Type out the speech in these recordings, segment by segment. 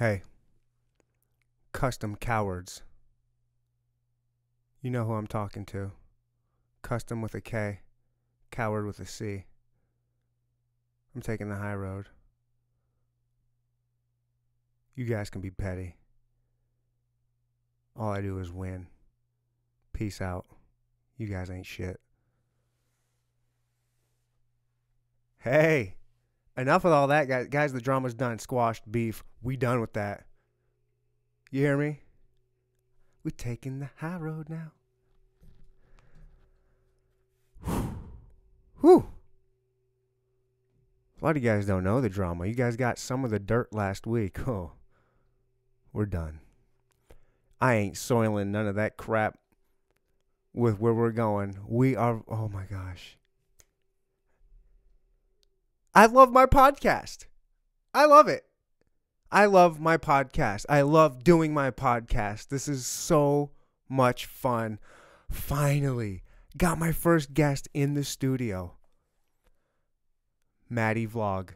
Hey, custom cowards. You know who I'm talking to. Custom with a K, coward with a C. I'm taking the high road. You guys can be petty. All I do is win. Peace out. You guys ain't shit. Hey, enough with all that, guys. Guys, the drama's done. Squashed beef. We done with that. You hear me? We're taking the high road now. Whew. A lot of you guys don't know the drama. You guys got some of the dirt last week. Oh, we're done. I ain't soiling none of that crap with where we're going. We are, oh my gosh. I love my podcast. I love it. I love my podcast. I love doing my podcast. This is so much fun. Finally, got my first guest in the studio. Maddie Vlog.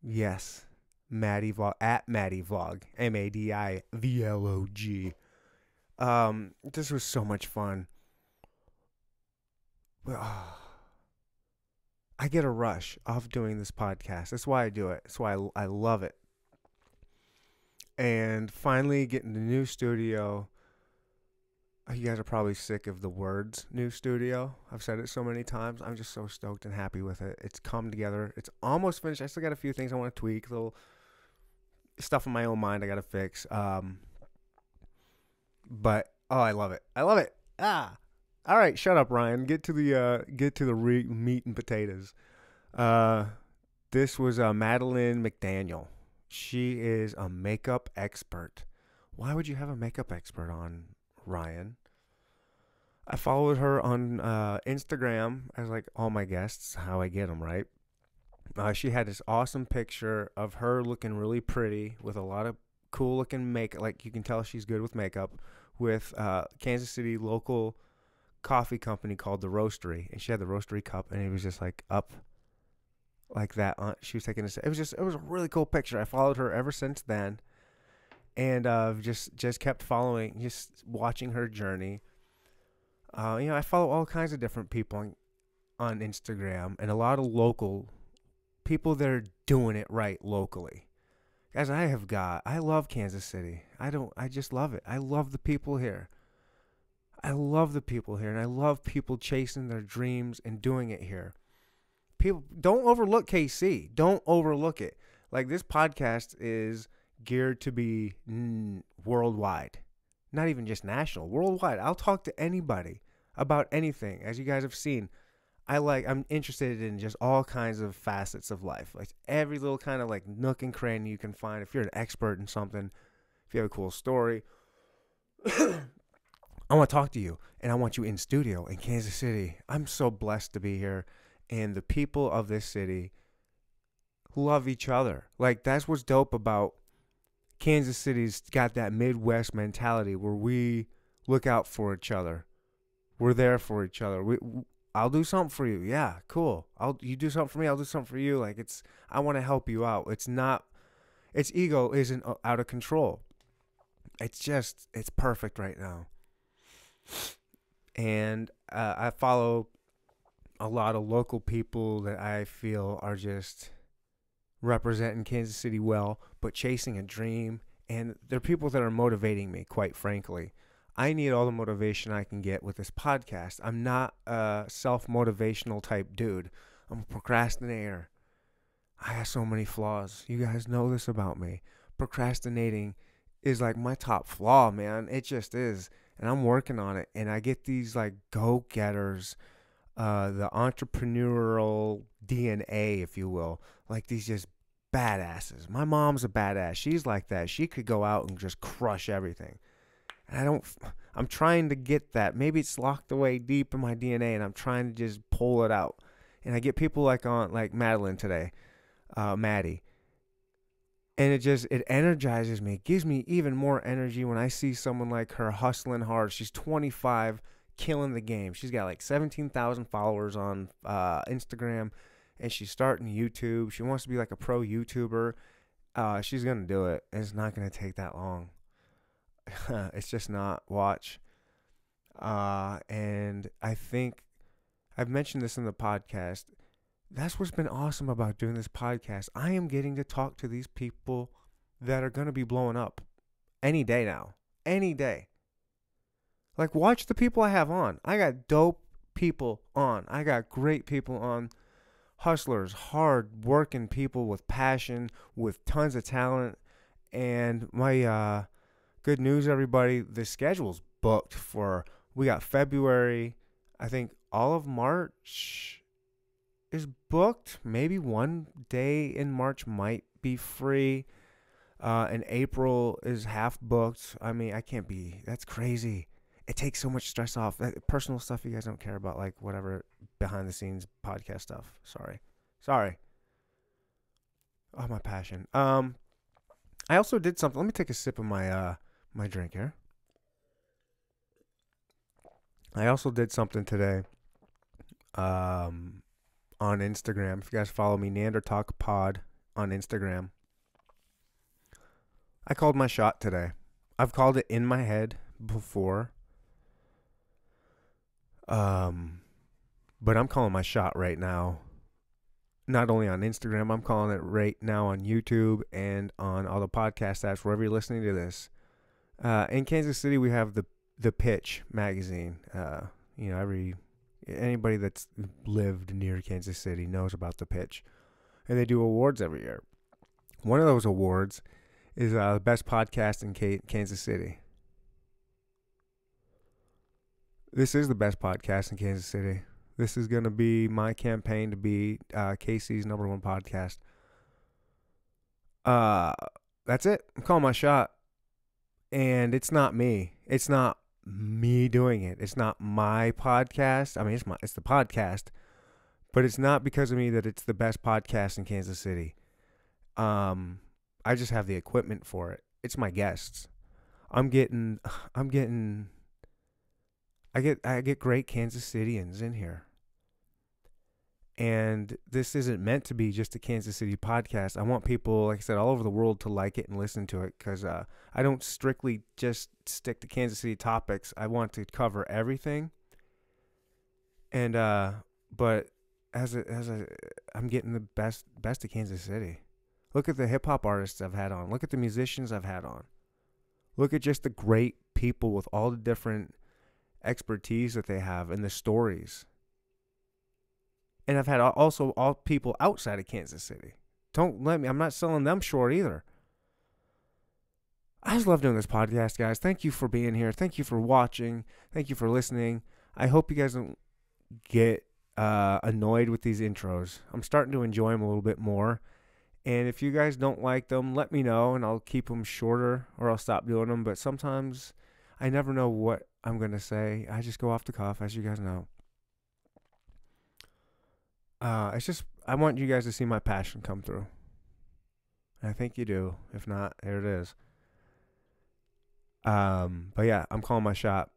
Yes, Maddie Vlog at Maddie Vlog. M A D I V L O G. Um, this was so much fun. Well, I get a rush off doing this podcast. That's why I do it. That's why I, I love it. And finally, getting the new studio. You guys are probably sick of the words new studio. I've said it so many times. I'm just so stoked and happy with it. It's come together. It's almost finished. I still got a few things I want to tweak, little stuff in my own mind I got to fix. Um, but oh, I love it. I love it. Ah, all right. Shut up, Ryan. Get to the uh, get to the re- meat and potatoes. Uh, this was uh, Madeline McDaniel. She is a makeup expert. Why would you have a makeup expert on, Ryan? I followed her on uh, Instagram as like all my guests, how I get them right. Uh, she had this awesome picture of her looking really pretty with a lot of cool looking makeup. Like you can tell she's good with makeup. With uh, Kansas City local coffee company called the Roasterie, and she had the Roasterie cup, and it was just like up like that. She was taking a. It was just it was a really cool picture. I followed her ever since then, and uh, just just kept following, just watching her journey. Uh, you know, I follow all kinds of different people on, on Instagram, and a lot of local people that are doing it right locally. Guys, I have got. I love Kansas City. I don't. I just love it. I love the people here. I love the people here, and I love people chasing their dreams and doing it here. People don't overlook KC. Don't overlook it. Like this podcast is geared to be worldwide, not even just national, worldwide. I'll talk to anybody about anything, as you guys have seen. I like I'm interested in just all kinds of facets of life. Like every little kind of like nook and cranny you can find. If you're an expert in something, if you have a cool story, I want to talk to you and I want you in studio in Kansas City. I'm so blessed to be here and the people of this city love each other. Like that's what's dope about Kansas City's got that Midwest mentality where we look out for each other. We're there for each other. We I'll do something for you. Yeah, cool. I'll you do something for me. I'll do something for you. Like it's I want to help you out. It's not its ego isn't uh, out of control. It's just it's perfect right now. And uh, I follow a lot of local people that I feel are just representing Kansas City well, but chasing a dream. And they're people that are motivating me, quite frankly. I need all the motivation I can get with this podcast. I'm not a self motivational type dude. I'm a procrastinator. I have so many flaws. You guys know this about me. Procrastinating is like my top flaw, man. It just is. And I'm working on it. And I get these like go getters, uh, the entrepreneurial DNA, if you will. Like these just badasses. My mom's a badass. She's like that. She could go out and just crush everything. And I don't, I'm trying to get that. Maybe it's locked away deep in my DNA and I'm trying to just pull it out. And I get people like on, like Madeline today, uh, Maddie. And it just, it energizes me. It gives me even more energy when I see someone like her hustling hard. She's 25, killing the game. She's got like 17,000 followers on uh, Instagram and she's starting YouTube. She wants to be like a pro YouTuber. Uh, she's gonna do it. It's not gonna take that long. it's just not. Watch. Uh, and I think I've mentioned this in the podcast. That's what's been awesome about doing this podcast. I am getting to talk to these people that are gonna be blowing up any day now. Any day. Like, watch the people I have on. I got dope people on. I got great people on. Hustlers, hard working people with passion, with tons of talent. And my uh, good news, everybody, the schedule's booked for. We got February. I think all of March is booked. Maybe one day in March might be free. Uh, and April is half booked. I mean, I can't be. That's crazy it takes so much stress off. That personal stuff you guys don't care about, like whatever behind the scenes podcast stuff. Sorry, sorry. Oh, my passion. Um, I also did something. Let me take a sip of my uh my drink here. I also did something today. Um, on Instagram. If you guys follow me, Neanderthal Pod on Instagram. I called my shot today. I've called it in my head before um, but I'm calling my shot right now. Not only on Instagram, I'm calling it right now on YouTube and on all the podcast apps wherever you're listening to this. Uh, in Kansas City, we have the the Pitch magazine. Uh, you know, every anybody that's lived near Kansas City knows about the Pitch, and they do awards every year. One of those awards is uh, the best podcast in K- Kansas City. This is the best podcast in Kansas City. This is going to be my campaign to be uh, KC's number one podcast. Uh, that's it. I'm calling my shot. And it's not me. It's not me doing it. It's not my podcast. I mean, it's my it's the podcast, but it's not because of me that it's the best podcast in Kansas City. Um, I just have the equipment for it. It's my guests. I'm getting I'm getting I get I get great Kansas Citians in here. And this isn't meant to be just a Kansas City podcast. I want people, like I said, all over the world to like it and listen to it because uh, I don't strictly just stick to Kansas City topics. I want to cover everything. And uh, but as a as a, I'm getting the best best of Kansas City. Look at the hip hop artists I've had on. Look at the musicians I've had on. Look at just the great people with all the different expertise that they have and the stories. And I've had also all people outside of Kansas City. Don't let me, I'm not selling them short either. I just love doing this podcast, guys. Thank you for being here. Thank you for watching. Thank you for listening. I hope you guys don't get uh, annoyed with these intros. I'm starting to enjoy them a little bit more. And if you guys don't like them, let me know and I'll keep them shorter or I'll stop doing them. But sometimes I never know what I'm going to say. I just go off the cuff, as you guys know. Uh, it's just, I want you guys to see my passion come through. I think you do. If not, here it is. Um, but yeah, I'm calling my shot.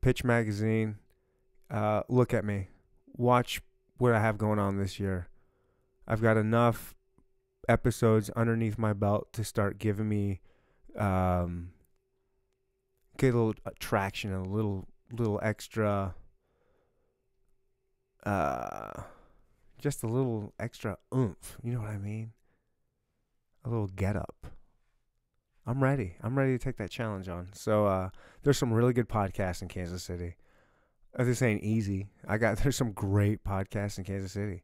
Pitch Magazine. Uh, look at me. Watch what I have going on this year. I've got enough episodes underneath my belt to start giving me um, get a little attraction, a little little extra uh just a little extra oomph, you know what I mean? A little get up. I'm ready. I'm ready to take that challenge on. So uh there's some really good podcasts in Kansas City. Uh, this ain't easy. I got there's some great podcasts in Kansas City.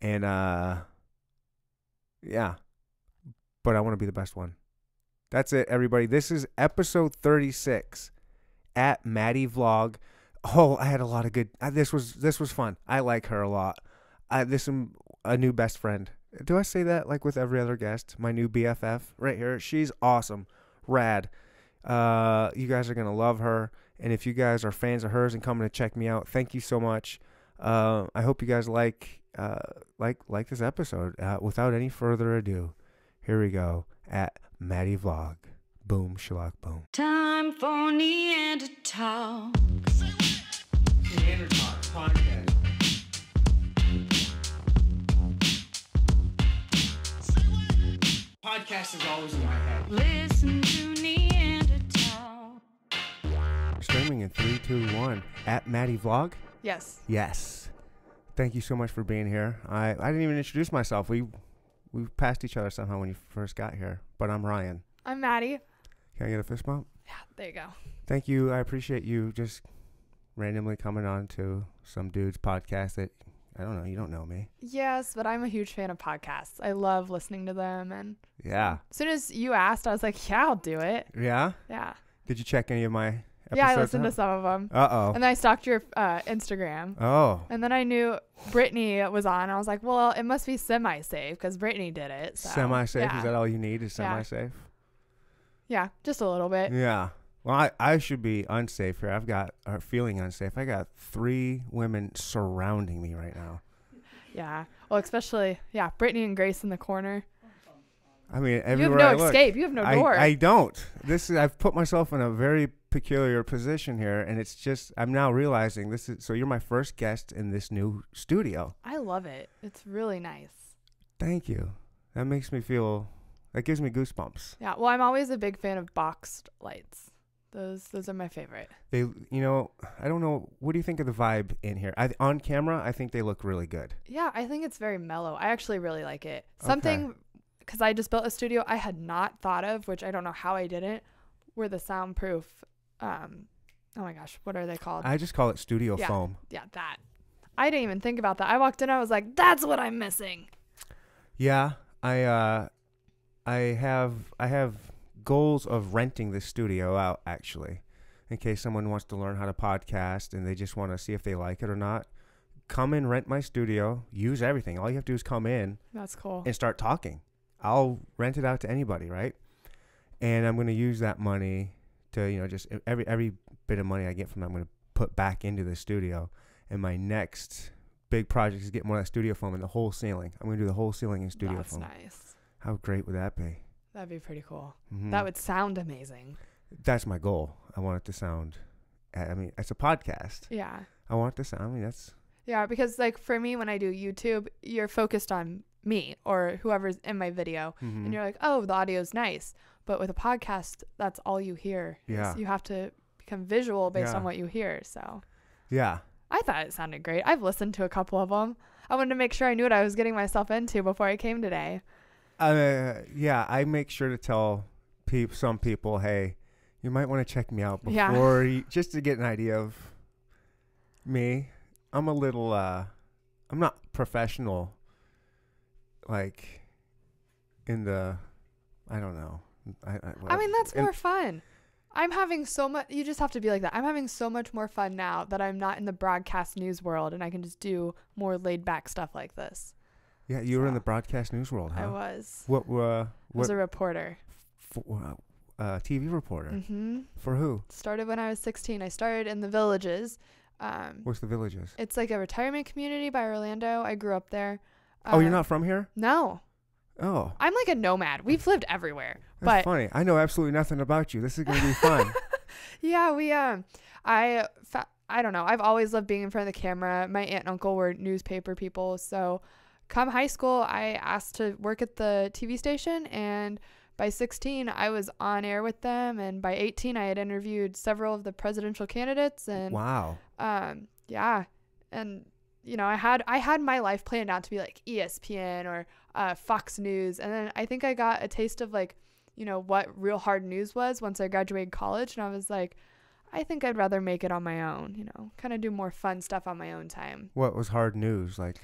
And uh yeah. But I want to be the best one. That's it, everybody. This is episode 36 at Maddie Vlog. Oh, I had a lot of good. Uh, this was this was fun. I like her a lot. I this is a new best friend. Do I say that like with every other guest? My new BFF right here. She's awesome, rad. Uh, you guys are gonna love her. And if you guys are fans of hers and coming to check me out, thank you so much. Uh, I hope you guys like uh, like like this episode. Uh, without any further ado, here we go at Maddie Vlog. Boom, schlock, boom. Time for Neanderthal. Neanderthal podcast. podcast is always in my head. Listen to Neanderthal. Streaming in three, two, one. At Maddie Vlog. Yes. Yes. Thank you so much for being here. I, I didn't even introduce myself. We we passed each other somehow when you first got here. But I'm Ryan. I'm Maddie. Can I get a fist bump? Yeah, there you go. Thank you. I appreciate you just randomly coming on to some dude's podcast that I don't know. You don't know me. Yes, but I'm a huge fan of podcasts. I love listening to them. And Yeah. as soon as you asked, I was like, yeah, I'll do it. Yeah. Yeah. Did you check any of my episodes? yeah, I listened to some of them. Uh oh. And then I stalked your uh, Instagram. Oh. And then I knew Brittany was on. I was like, well, it must be semi safe because Brittany did it. So, Semi safe. Yeah. Is that all you need? Is semi safe? yeah, just a little bit. Yeah. Well, I, I should be unsafe here. I've got, or feeling unsafe. I got three women surrounding me right now. Yeah. Well, especially, yeah, Brittany and Grace in the corner. I mean, everywhere You have no I look, escape. You have no I, door. I don't. This is, I've put myself in a very peculiar position here, and it's just, I'm now realizing this is, so you're my first guest in this new studio. I love it. It's really nice. Thank you. That makes me feel, that gives me goosebumps. Yeah. Well, I'm always a big fan of boxed lights. Those those are my favorite. They, you know, I don't know. What do you think of the vibe in here? I, on camera, I think they look really good. Yeah, I think it's very mellow. I actually really like it. Okay. Something because I just built a studio I had not thought of, which I don't know how I didn't, were the soundproof. Um, oh my gosh, what are they called? I just call it studio Yeah. foam. yeah, that. I didn't even think about that. I walked in, I was like, "That's what I'm missing." Yeah, I uh, I have I have goals of renting this studio out actually, in case someone wants to learn how to podcast and they just want to see if they like it or not. Come and rent my studio. Use everything. All you have to do is come in That's cool. and start talking. I'll rent it out to anybody, right? And I'm going to use that money to, you know, just every every bit of money I get from that, I'm going to put back into the studio. And my next big project is get more of that studio foam in the whole ceiling. I'm going to do the whole ceiling in studio That's foam. nice. How great would that be? That'd be pretty cool. Mhm. That would sound amazing. That's my goal. I want it to sound. I mean, it's a podcast. Yeah. I want it to sound. I mean, that's Yeah, because like for me when I do YouTube, you're focused on me or whoever's in my video mhm. and you're like, "Oh, the audio's nice." But with a podcast, that's all you hear. Yeah. You have to become visual based Yeah. on what you hear. So, yeah. I thought it sounded great. I've listened to a couple of them. I wanted to make sure I knew what I was getting myself into before I came today. Uh, yeah, I make sure to tell peop- some people, hey, you might want to check me out Yeah. before you, just to get an idea of me. I'm a little, uh, I'm not professional, like, in the, I don't know. I, I, I mean, that's and- more fun. I'm having so much. You just have to be like that. I'm having so much more fun now that I'm not in the broadcast news world and I can just do more laid back stuff like this. Yeah, you were in the broadcast news world, huh? I was. What, uh, I was a reporter. for, uh, TV reporter? hmm For who? Started when I was 16. I started in the villages. Um, What's the villages? it's like a retirement community by Orlando. I grew up there. oh, you're Uh, not from here? No, Oh, I'm like a nomad. We've lived everywhere, that's but funny. I know absolutely nothing about you. This is gonna be fun. yeah, we um, I fa- I don't know. I've always loved being in front of the camera. My aunt and uncle were newspaper people, so come high school, I asked to work at the TV station, and by 16, I was on air with them, and by 18, I had interviewed several of the presidential candidates, and wow. um yeah and you know i had i had my life planned out to be like espn or uh, fox news and then i think i got a taste of like you know what real hard news was once i graduated college and i was like i think i'd rather make it on my own you know kind of do more fun stuff on my own time What was hard news? Like,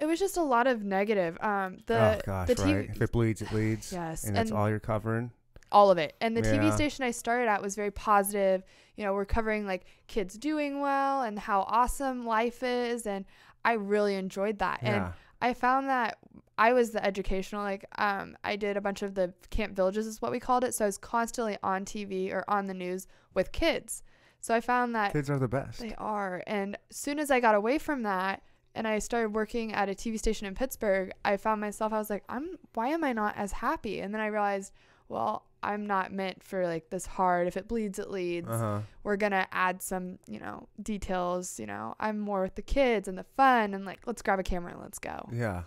it was just a lot of negative um the oh gosh, the right? If it bleeds, it leads. yes And that's all you're covering. all of it. And the TV station I started at was very positive. You know, we're covering like kids doing well and how awesome life is and I really enjoyed that. And Yeah. I found that I was the educational like um I did a bunch of the camp villages is what we called it. So I was constantly on TV or on the news with kids. So I found that Kids are the best. they are. And as soon as I got away from that and I started working at a TV station in Pittsburg, I found myself I was like, I'm why am I not as happy? And then I realized, well, I'm not meant for like this hard. If it bleeds, it leads. Uh huh. We're gonna add some, you know, details. You know, I'm more with the kids and the fun and like let's grab a camera and let's go. Yeah.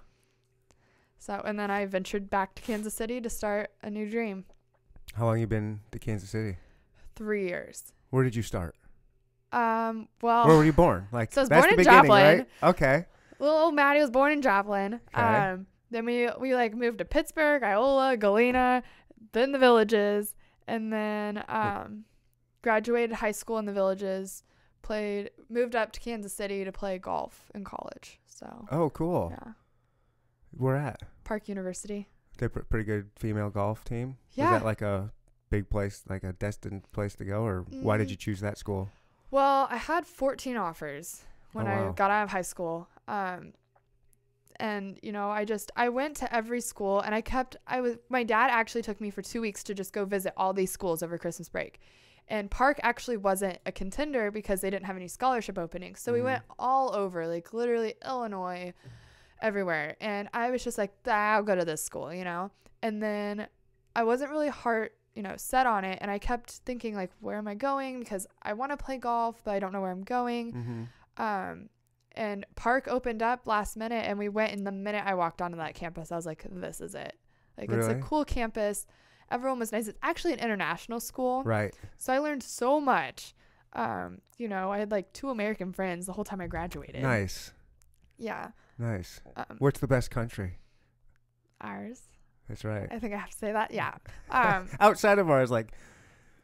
So and then I ventured back to Kansas City to start a new dream. How long you been to Kansas City? Three years. Where did you start? Um. Well, Where were you born? Like So I was that's born the in Joplin. right? Okay. little old Maddie was born in Joplin. Okay. Um. Then we we like moved to Pittsburg, Iola, Galena, then the villages, and then um, graduated high school in the villages. Played moved up to Kansas City to play golf in college. So Oh, cool. yeah, Where at? Park University. They're pr- pretty good female golf team. Yeah. Is that like a big place, like a destined place to go, or why did Mm. you choose that school? Well, I had 14 offers when Oh, I got out of high school. Um, and you know, I just I went to every school, and I kept I was my dad actually took me for two weeks to just go visit all these schools over Christmas break. And Park actually wasn't a contender because they didn't have any scholarship openings. So we Mhm. went all over, like literally Illinois, everywhere. And I was just like, "Ah, I'll go to this school, you know? And then I wasn't really hard, you know, set on it. And I kept thinking, like, where am I going? Because I want to play golf, but I don't know where I'm going. Mm-hmm. Um, and Park opened up last minute, and we went. And the minute I walked onto that campus, I was like, this is it. Like, it's a cool campus. Everyone was nice. It's actually an international school. Right. So I learned so much. Um, you know, I had like two American friends the whole time I graduated. Nice. Yeah. Nice. Um, What's the best country? ours. That's right. I think I have to say that. Yeah. Um, Outside of ours, like,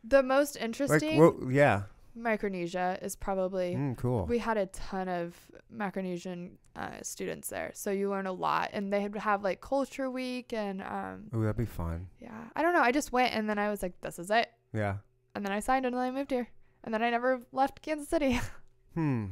the most like, interesting yeah. Micronesia is probably. Mm, cool. We had a ton of Micronesian uh, students there, so you learn a lot, and they have like culture week, and um, Ooh, that'd be fun. yeah, I don't know. I just went, and then I was like, this is it, Yeah. and then I signed, and then I moved here, and then I never left Kansas City. Hmm.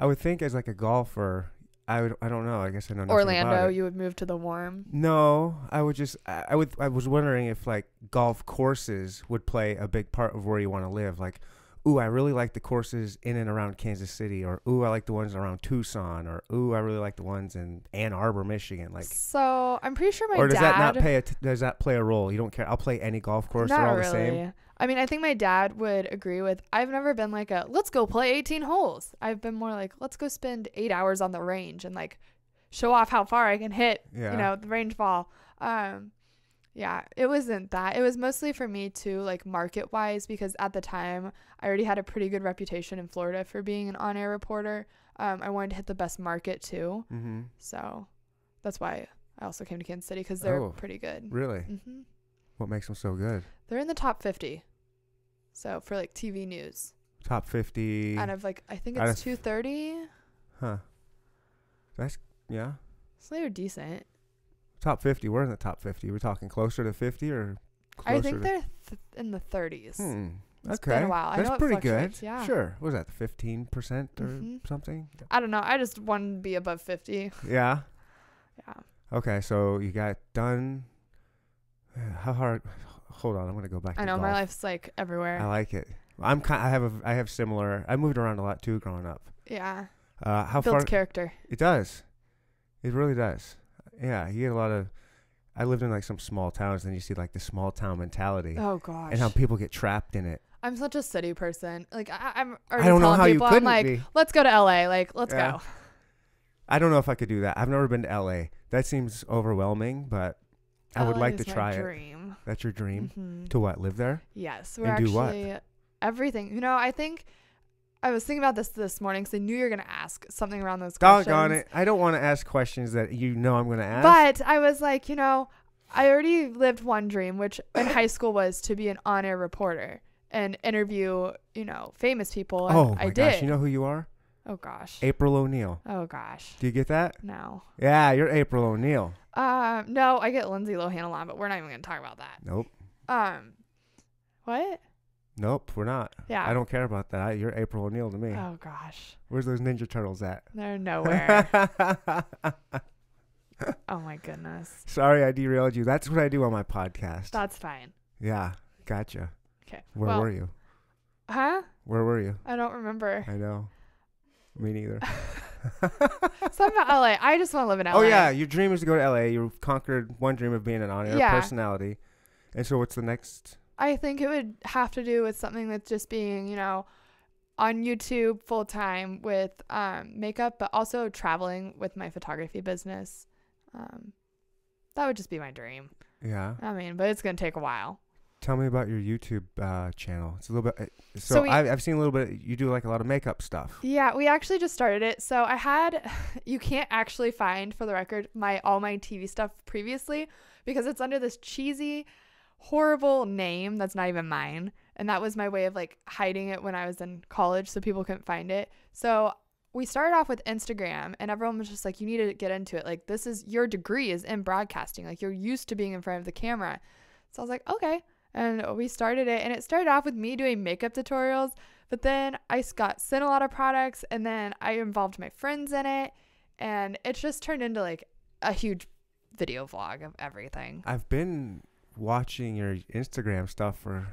I would think as like a golfer, I would. I don't know. I guess I don't know Orlando, you would move to the warm. No, I would just. I I would. I was wondering if like golf courses would play a big part of where you want to live. Like, ooh, I really like the courses in and around Kansas City, or ooh, I like the ones around Tucson, or ooh, I really like the ones in Ann Arbor, Michigan. Like, so I'm pretty sure my or does dad. that not play? A t- does that play a role? You don't care. I'll play any golf course. They're all really. the same. I mean, I think my dad would agree with. I've never been like a let's go play 18 holes. I've been more like let's go spend eight hours on the range and like show off how far I can hit. Yeah. You know, the range ball. Um, yeah, it wasn't that. It was mostly for me too, like market wise, because at the time I already had a pretty good reputation in Florida for being an on-air reporter. Um, I wanted to hit the best market too, Mm-hmm. so that's why I also came to Kansas City because they're Oh. pretty good. Really? hmm What makes them so good? They're in the top 50. So for like TV news, Top fifty. out of like I think it's 230. Huh. That's yeah. So they're decent. Top fifty. We're in the top fifty. We're talking closer to fifty or closer I think to they're th- in the 30s. Hmm. It's okay. been a while. I That's pretty good. yeah. Sure. What was that? Fifteen percent or Mhm. something? I don't know. I just want to be above 50. Yeah. Yeah. Okay. So you got done. How hard? Hold on. I'm gonna go back. I to know my life's like everywhere. I like it. I'm kind. I have a. I have similar. I moved around a lot too growing up. yeah. Uh, how Builds far? character. It does. It really does. Yeah. he had a lot of. I lived in like some small towns, and you see like the small town mentality, Oh gosh. and how people get trapped in it. I'm such a city person. Like I, I'm I already don't know how you people I'm like, be. let's go to LA. Like let's Yeah. go. I don't know if I could do that. I've never been to LA. That seems overwhelming, but I would like to try it. That's your dream Mhm. to what? Live there? Yes, we're And do what? actually everything. You know, I think I was thinking about this this morning because I knew you were gonna ask something around those questions. Doggone it! I don't want to ask questions that you know I'm going to ask. But I was like, you know, I already lived one dream, which in high school was to be an on-air reporter and interview, you know, famous people. Oh my I gosh, did. you know who you are? oh gosh. April O'Neil. Oh gosh. Do you get that? No. Yeah, you're April O'Neil. Um, no, I get Lindsay Lohan a lot, but we're not even gonna talk about that. Nope. Um, what? Nope, we're not. Yeah. I don't care about that. I- You're April O'Neil to me. Oh gosh, Where's those Ninja Turtles at? they're nowhere. oh my goodness. Sorry, I derailed you. That's what I do on my podcast. That's fine. yeah, gotcha. Okay. Where well, were you? Huh? Where were you? I don't remember. I know. Me neither. Something about LA. I just want to live in LA. Oh yeah, your dream is to go to LA. You've conquered one dream of being an on-air Yeah. personality. And so what's the next? I think it would have to do with something that's just being, you know, on YouTube full time with um, makeup, but also traveling with my photography business. Um, that would just be my dream. Yeah. I mean, but it's gonna take a while. Tell me about your YouTube uh, channel. It's a little bit. uh, So, So we- I've, I've seen a little bit. You do like a lot of makeup stuff. Yeah, we actually just started it. So I had you can't actually find for the record my all my TV stuff previously because it's under this cheesy horrible name that's not even mine. And that was my way of like hiding it when I was in college so people couldn't find it. So we started off with Instagram and everyone was just like you need to get into it. Like this is your degree is in broadcasting. Like you're used to being in front of the camera. So I was like, "Okay." And we started it and it started off with me doing makeup tutorials but then I got sent a lot of products and then I involved my friends in it and it just turned into like a huge video vlog of everything. I've been watching your Instagram stuff for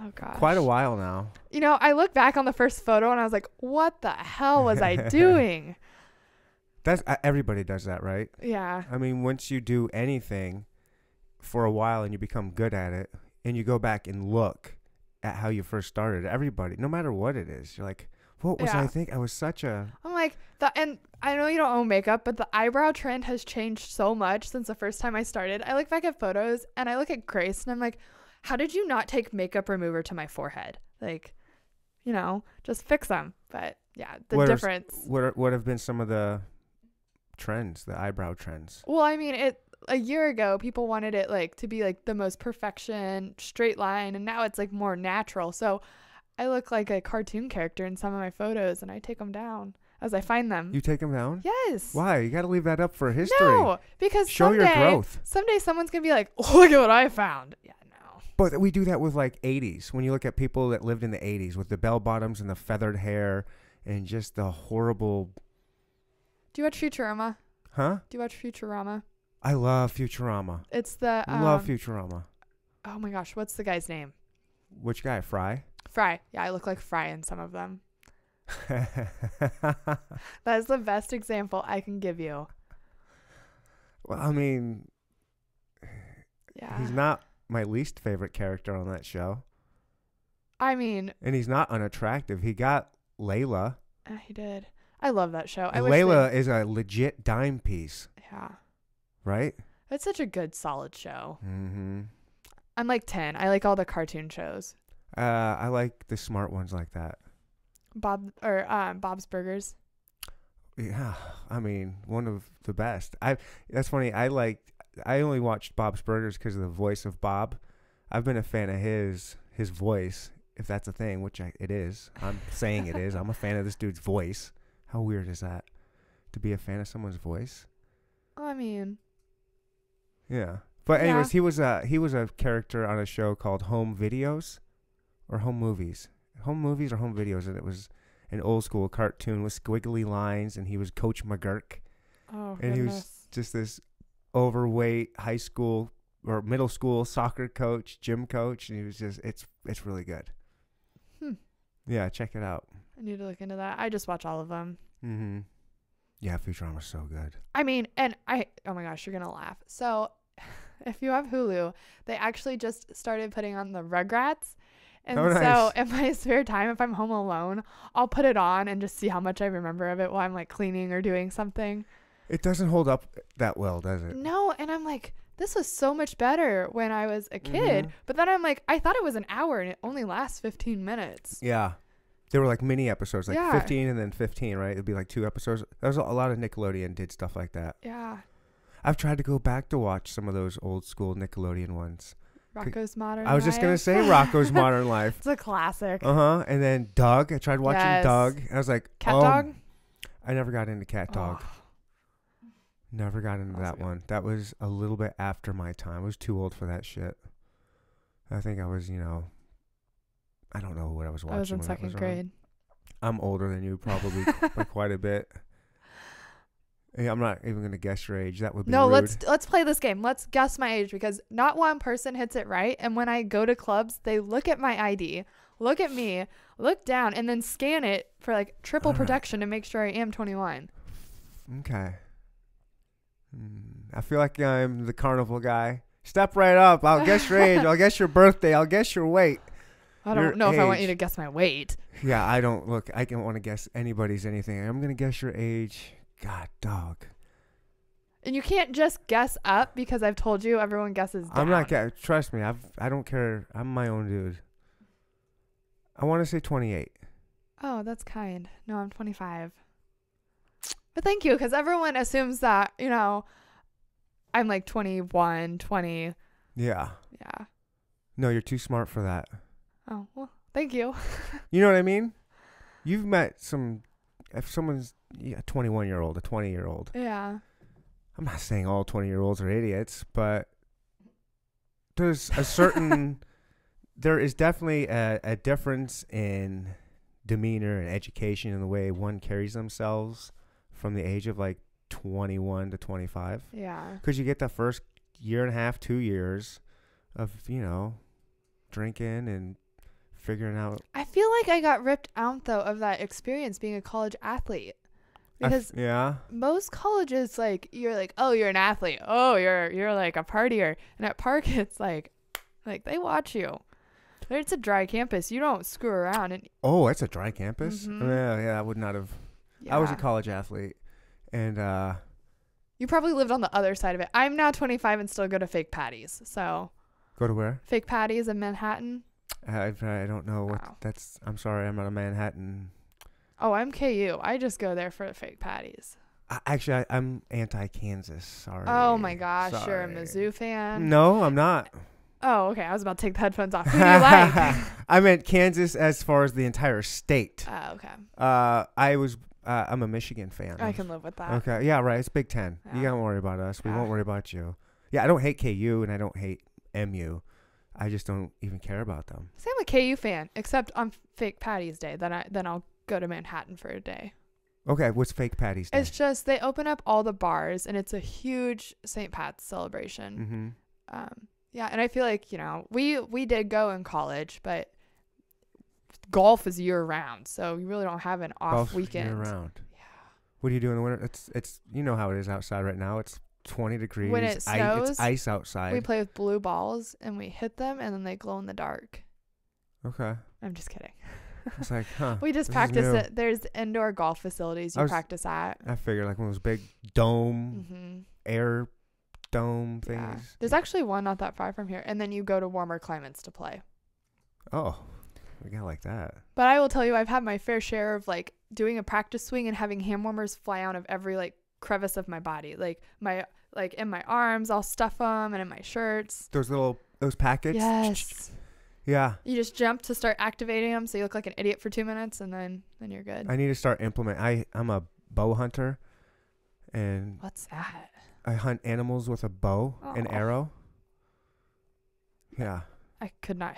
Oh gosh. quite a while now. You know, I look back on the first photo and I was like, "What the hell was I doing?" That's uh, everybody does that, right? yeah. I mean, once you do anything for a while and you become good at it, and you go back and look at how you first started, everybody, no matter what it is, you're like, "What was I think? I was such a." I'm like, the and I know you don't own makeup, but the eyebrow trend has changed so much since the first time I started. I look back at photos and I look at Grace and I'm like, "How did you not take makeup remover to my forehead?" Like, you know, just fix them. But yeah, the What are difference. What are, what have been some of the trends, the eyebrow trends? Well, I mean, it a year ago people wanted it like to be like the most perfection, straight line, and now it's like more natural. So I look like a cartoon character in some of my photos, and I take them down as I find them. You take them down? yes. Why? You got to leave that up for history. No, because Show your someday, growth. someday someone's gonna be like, "Look at what I found." Yeah, no. But we do that with like 80s. When you look at people that lived in the 80s with the bell bottoms and the feathered hair and just the horrible, Do you watch Futurama? huh? Do you watch Futurama? I love Futurama. It's the um, love Futurama. Oh my gosh, what's the guy's name? Which guy? Fry? Fry. Yeah, I look like Fry in some of them. That is the best example I can give you. well, I mean, Yeah. he's not my least favorite character on that show. I mean, And he's not unattractive. He got Leela. uh, he did. I love that show. I Leela is a legit dime piece, yeah. right? It's such a good, solid show. Mm-hmm. I'm like 10. I like all the cartoon shows. Uh, I like the smart ones like that. Bob or um, Bob's Burgers. Yeah, I mean, one of the best. I that's funny. I like I only watched Bob's Burgers because of the voice of Bob. I've been a fan of his his voice, if that's a thing, which I, it is. I'm saying it is. I'm a fan of this dude's voice. How weird is that? To be a fan of someone's voice? I mean, Yeah. But Yeah. anyways, he was a he was a character on a show called Home Videos, or Home Movies, Home Movies or Home Videos, and it was an old school cartoon with squiggly lines, and he was Coach McGuirk. oh And he was just this overweight high school or middle school soccer coach, gym coach, and he was just it's it's really good. Hmm. Yeah, check it out. I need to look into that. I just watch all of them. Mm-hmm. Yeah, Futurama's so good. I mean, and I, oh my gosh, you're going to laugh. So, if you have Hulu, they actually just started putting on the Rugrats. And Oh, so, in my spare time, if I'm home alone, I'll put it on and just see how much I remember of it while I'm like cleaning or doing something. It doesn't hold up that well, does it? No, and I'm like, this was so much better when I was a kid. Mhm. But then I'm like, I thought it was an hour and it only lasts 15 minutes. Yeah. They were like mini episodes, like Yeah. 15 and then 15, right? It'd be like two episodes. There was a a lot of Nickelodeon did stuff like that. Yeah. I've tried to go back to watch some of those old school Nickelodeon ones. Rocko's Modern I was just going to Life. say Rocko's Modern Life. It's a classic. Uh huh. And then Doug. I tried watching Yes. Doug. I was like, Cat oh, Dog? I never got into CatDog. Oh. Never got into That that good. one. That was a little bit after my time. I was too old for that shit. I think I was, you know, I don't know what I was watching. I was in when that second was on. grade. I'm older than you, probably by quite a bit. Yeah, I'm not even gonna guess your age. That would be No, rude. let's let's play this game. Let's guess my age because not one person hits it right. And when I go to clubs, they look at my ID, look at me, look down, and then scan it for like triple protection to make sure I am 21. Okay. Hmm, I feel like I'm the carnival guy. Step right up. I'll guess your age. I'll guess your birthday. I'll guess your weight. I don't know if I want you to guess my weight. Yeah, I don't look. I don't want to guess anybody's anything. I'm gonna guess your age. God, dog. And you can't just guess up because I've told you everyone guesses down. I'm not. Ga- trust me. I've. I don't care. I'm my own dude. I want to say 28. Oh, that's kind. No, I'm 25. But thank you, because everyone assumes that, you know, I'm like 21, 20. Yeah. Yeah. No, you're too smart for that. Oh, well, thank you. You know what I mean? You've met some. If someone's yeah, a 21 year old, a 20 year old. Yeah. I'm not saying all 20 year olds are idiots, but there's a certain. there is definitely a, a difference in demeanor and education and the way one carries themselves from the age of like 21 to 25. Yeah. Because you get the first year and a half, two years of, you know, drinking and figuring out. I feel like I got ripped out, though, of that experience being a college athlete. I f- Because yeah. most colleges, like, you're like, oh, you're an athlete. Oh, you're you're like a partier. And at Park, it's like, like they watch you. It's a dry campus. You don't screw around. And Oh, it's a dry campus? Mhm. Yeah, yeah, I would not have. I was a college athlete. And, uh, You probably lived on the other side of it. I'm now 25 and still go to fake patties. So go to where? fake patties in Manhattan. I, I don't know what Wow. that's. I'm sorry, I'm not a Manhattan. Oh, I'm KU. I just go there for the fake patties. I, actually, I, I'm anti-Kansas. Sorry. Oh my gosh, you're a Mizzou fan. No, I'm not. Oh, okay. I was about to take the headphones off. Who do you like? I meant Kansas as far as the entire state. oh, okay. Uh, I was. Uh, I'm a Michigan fan. I can live with that. Okay. Yeah. Right. It's Big Ten. You don't worry about us. We won't worry about you. Yeah. I don't hate KU and I don't hate MU. I just don't even care about them. Same I'm KU fan, except on fake patties day. Then I then I'll go to Manhattan for a day. Okay. What's fake Patty's Day? It's just they open up all the bars and it's a huge St. Pat's celebration. mm-hmm. Um, yeah, and I feel like you know we we did go in college, but golf is year round, so you really don't have an off Golf weekend. year round. Yeah. What do you do in the winter? It's it's you know how it is outside right now. It's 20 degrees. When it I- it's ice outside. We play with blue balls and we hit them, and then they glow in the dark. okay. I'm just kidding. It's like, huh. We just practice it. There's indoor golf facilities you was- practice at. I figure like one of those big dome hmm air dome Yeah. things. There's actually one not that far from here, and then you go to warmer climates to play. Oh, we got like that. But I will tell you, I've had my fair share of like doing a practice swing and having hand warmers fly out of every like crevice of my body, like my like in my arms, I'll stuff them, and in my shirts. Those little those packets. Yes. Yeah. You just jump to start activating them, so you look like an idiot for two minutes, and then then you're good. I need to start implement. I I'm a bow hunter, and What's that? I hunt animals with a bow and Aw. arrow. Yeah. I could not.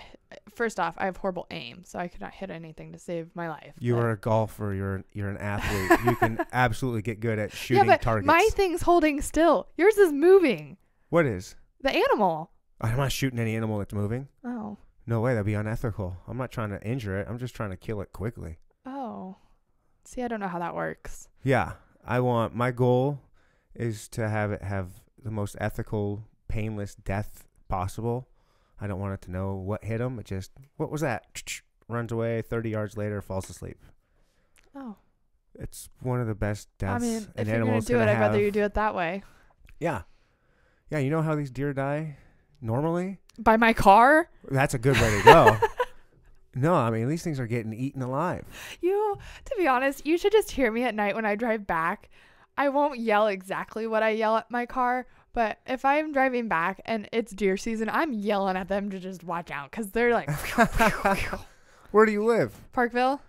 First off, I have horrible aim, so I could not hit anything to save my life. You are a golfer. You're you're an athlete. you can absolutely get good at shooting yeah, but targets. my thing's holding still. Yours is moving. what is? The animal. I'm not shooting any animal that's moving. Oh. No way. That'd be unethical. I'm not trying to injure it. I'm just trying to kill it quickly. Oh. See, I don't know how that works. Yeah. I want my goal is to have it have the most ethical, painless death possible. I don't want it to know what hit him. It just what was that? Runs away. Thirty yards later, falls asleep. Oh. It's one of the best deaths I mean, an if you're gonna do it, I'd rather you do it that way. Yeah. Yeah, you know how these deer die normally? By my car? That's a good way to go. no, I mean these things are getting eaten alive. You, to be honest, you should just hear me at night when I drive back. I won't yell exactly what I yell at my car, but if I'm driving back and it's deer season, I'm yelling at them to just watch out because they're like Where do you live? Parkville.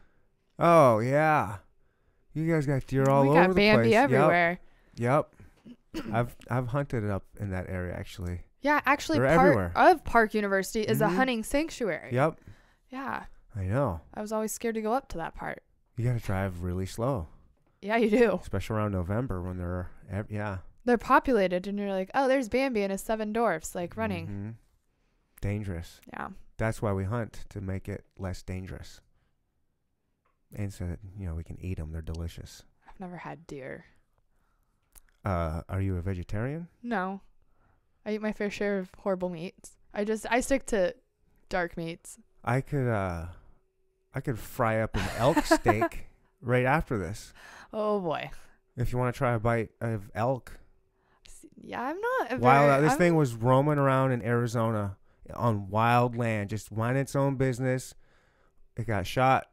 Oh yeah. You guys got deer all we over got the Bambi place. Yep. everywhere. Yep. I've I've hunted up in that area actually. Yeah, actually, They're part everywhere. of Park University is a Mhm. hunting sanctuary. Yep. Yeah, I know. I was always scared to go up to that part. You got to drive really slow, Yeah, you do. especially around November when they're ev- yeah. They're populated, and you're like, oh, there's Bambi and his seven dwarfs, like running. Mhm. Dangerous. Yeah. That's why we hunt to make it less dangerous. And so that, you know we can eat them. They're delicious. I've never had deer. Uh, are you a vegetarian? No. I eat my fair share of horrible meats. I just I stick to dark meats. I could uh, I could fry up an elk steak right after this. Oh boy. If you want to try a bite of elk, Yeah, I'm not a Wild. very, this I'm- thing was roaming around in Arizona on wild land, just minding its own business. It got shot,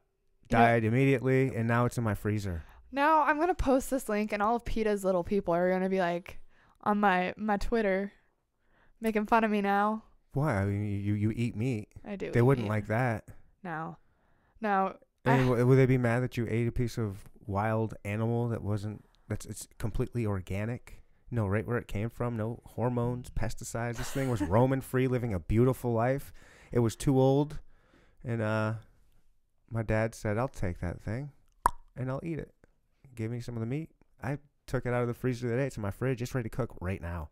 You know- died immediately, and now it's in my freezer. Now I'm gonna post this link, and all of PETA's little people are gonna be like on my my Twitter, making fun of me now. Why? I mean, you you eat meat. I do. They wouldn't meat. like that. No, no. I mean, I- would they be mad that you ate a piece of wild animal that wasn't that's it's completely organic? No, right where it came from, no hormones, pesticides. This thing was roaming free, living a beautiful life. It was too old, and uh, my dad said, "I'll take that thing, and I'll eat it." Give me some of the meat. I took it out of the freezer today. It's in my fridge, just ready to cook right now.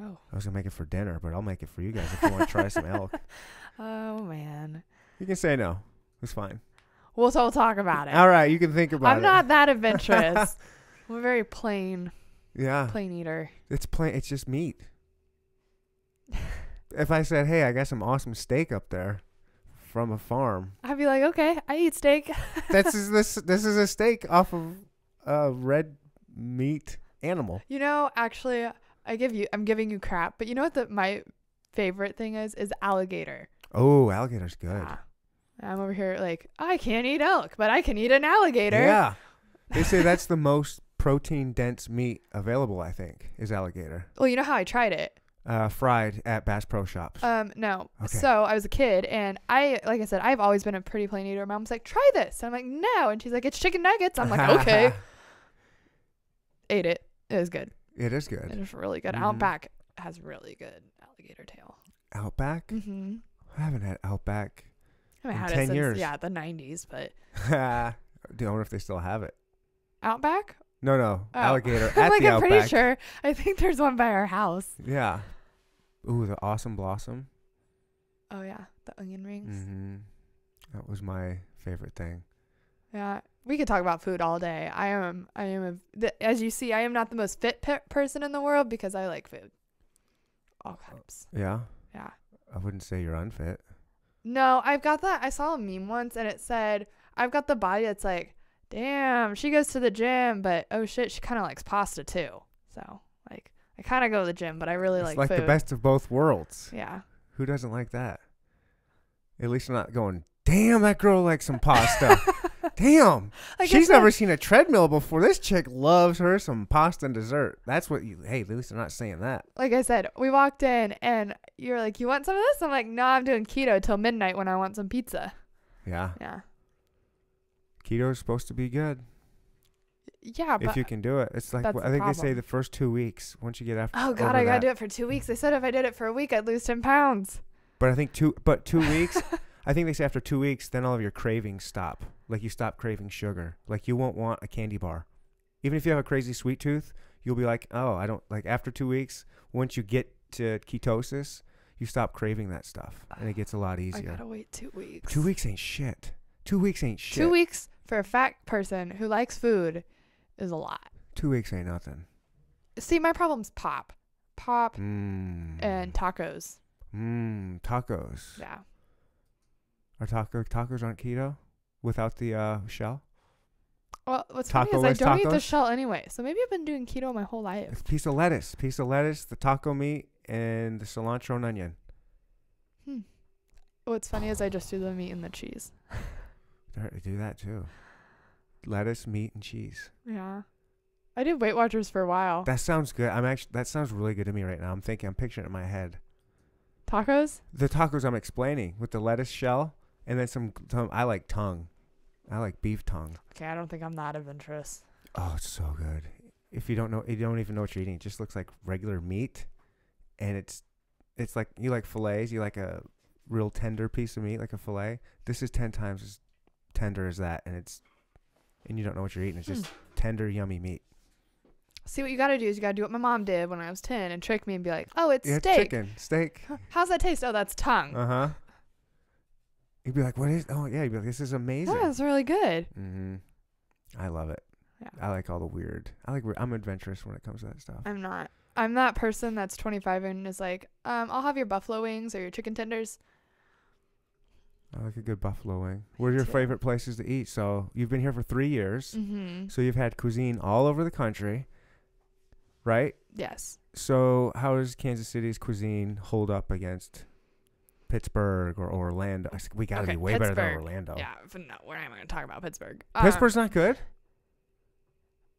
Oh. I was gonna make it for dinner, but I'll make it for you guys if you want to try some elk. Oh man. You can say no. It's fine. We'll so we'll talk about it. All right, you can think about it. I'm not that adventurous. I'm a very plain, Yeah. plain eater. It's plain. It's just meat. if I said, "Hey, I got some awesome steak up there from a farm," I'd be like, okay, I eat steak. this is this. This is a steak off of a red meat animal. You know, actually, I give you, I'm giving you crap, but you know what the my favorite thing is? Is alligator. Oh, alligator's good. Ah. I'm over here like I can't eat elk, but I can eat an alligator. Yeah. They say that's the most protein dense meat available. I think is alligator. Well, you know how I tried it. Uh, fried at Bass Pro Shops. Um, no. Okay. So I was a kid, and I, like I said, I've always been a pretty plain eater. Mom's like, try this. And I'm like, no, and she's like, it's chicken nuggets. I'm like, okay. Ate it. It was good. It is good. was really good. Mhm. Outback has really good alligator tail. Outback. Mm-hmm. I haven't had Outback. I haven't In had 10 it since years. yeah the 90s, but Do you wonder if they still have it? Outback. No, no, Oh. alligator I'm at like, the I'm Outback. pretty sure. I think there's one by our house. Yeah. Ooh, the awesome blossom. Oh yeah, the onion rings. Mm-hmm. That was my favorite thing. Yeah, we could talk about food all day. I am, I am, a, as you see, I am not the most fit pe- person in the world because I like food. All uh, types. Yeah. Yeah. I wouldn't say you're unfit. No, I've got that. I saw a meme once and it said, I've got the body that's like, damn, she goes to the gym, but oh shit, she kind of likes pasta too. So, like, I kind of go to the gym, but I really it's like, like food. the best of both worlds. Yeah. Who doesn't like that? At least you're not going, damn, that girl likes some pasta. damn. She's never seen a treadmill before. This chick loves her some pasta and dessert. That's what you, hey, at least they're not saying that. like I said, we walked in and you're like, you want some of this? I'm like, no, I'm doing keto till midnight when I want some pizza. Yeah. Yeah. Keto is supposed to be good Yeah, but if you can do it. It's like, that's I the think they say the first two weeks, once you get after. oh god, I gotta that- do it for two weeks. They said if I did it for a week, I'd lose ten pounds. But I think two, but two weeks. I think they say after two weeks, then all of your cravings stop. Like you stop craving sugar. Like you won't want a candy bar, even if you have a crazy sweet tooth. You'll be like, oh, I don't like. After two weeks, once you get to ketosis, you stop craving that stuff, and it gets a lot easier. I gotta wait two weeks. Two weeks ain't shit. Two weeks ain't shit. Two weeks for a fat person who likes food is a lot. Two weeks ain't nothing. See, my problem's pop, pop, Mmm. and tacos. mmm tacos. Yeah. Are taco tacos aren't keto without the uh, shell? Well, what's funny is I Taco-less don't eat the tacos? shell anyway, so maybe I've been doing keto my whole life. It's a piece of lettuce, piece of lettuce, the taco meat, and the cilantro and onion. Hmm. What's funny is I just do the meat and the cheese. They do that too. Lettuce, meat, and cheese. Yeah. I did Weight Watchers for a while. That sounds good. I'm actually that sounds really good to me right now. I'm thinking, I'm picturing it in my head. Tacos? The tacos I'm explaining with the lettuce shell, and then some. some I like tongue. I like beef tongue. Okay, I don't think I'm that adventurous. Oh, it's so good. If you don't know, you don't even know what you're eating. It just looks like regular meat, and it's it's like you like fillets. You like a real tender piece of meat, like a fillet. This is ten times as tender as that, and it's and you don't know what you're eating. It's just tender, yummy meat. See, what you gotta do is you gotta do what my mom did when I was 10 and trick me and be like, oh, it's Yeah, steak. chicken, steak. How's that taste? Oh, that's tongue. Uh huh. You'd be like, "What is? Oh yeah." You'd be like, "This is amazing." yeah, it's really good. Mm-hmm. I love it. Yeah. I like all the weird. I like. weird- I'm adventurous when it comes to that stuff. I'm not. I'm that person that's 25 and is like, um, I'll have your buffalo wings or your chicken tenders. I like a good buffalo wing. Where's your too. favorite places to eat? So you've been here for three years. Mm-hmm. So you've had cuisine all over the country. right? Yes. So how does Kansas City's cuisine hold up against Pittsburgh or Orlando? We got to Okay, be way better than Orlando. Yeah. But no, we're not even gonna talk about Pittsburgh. Um, Pittsburgh's not good.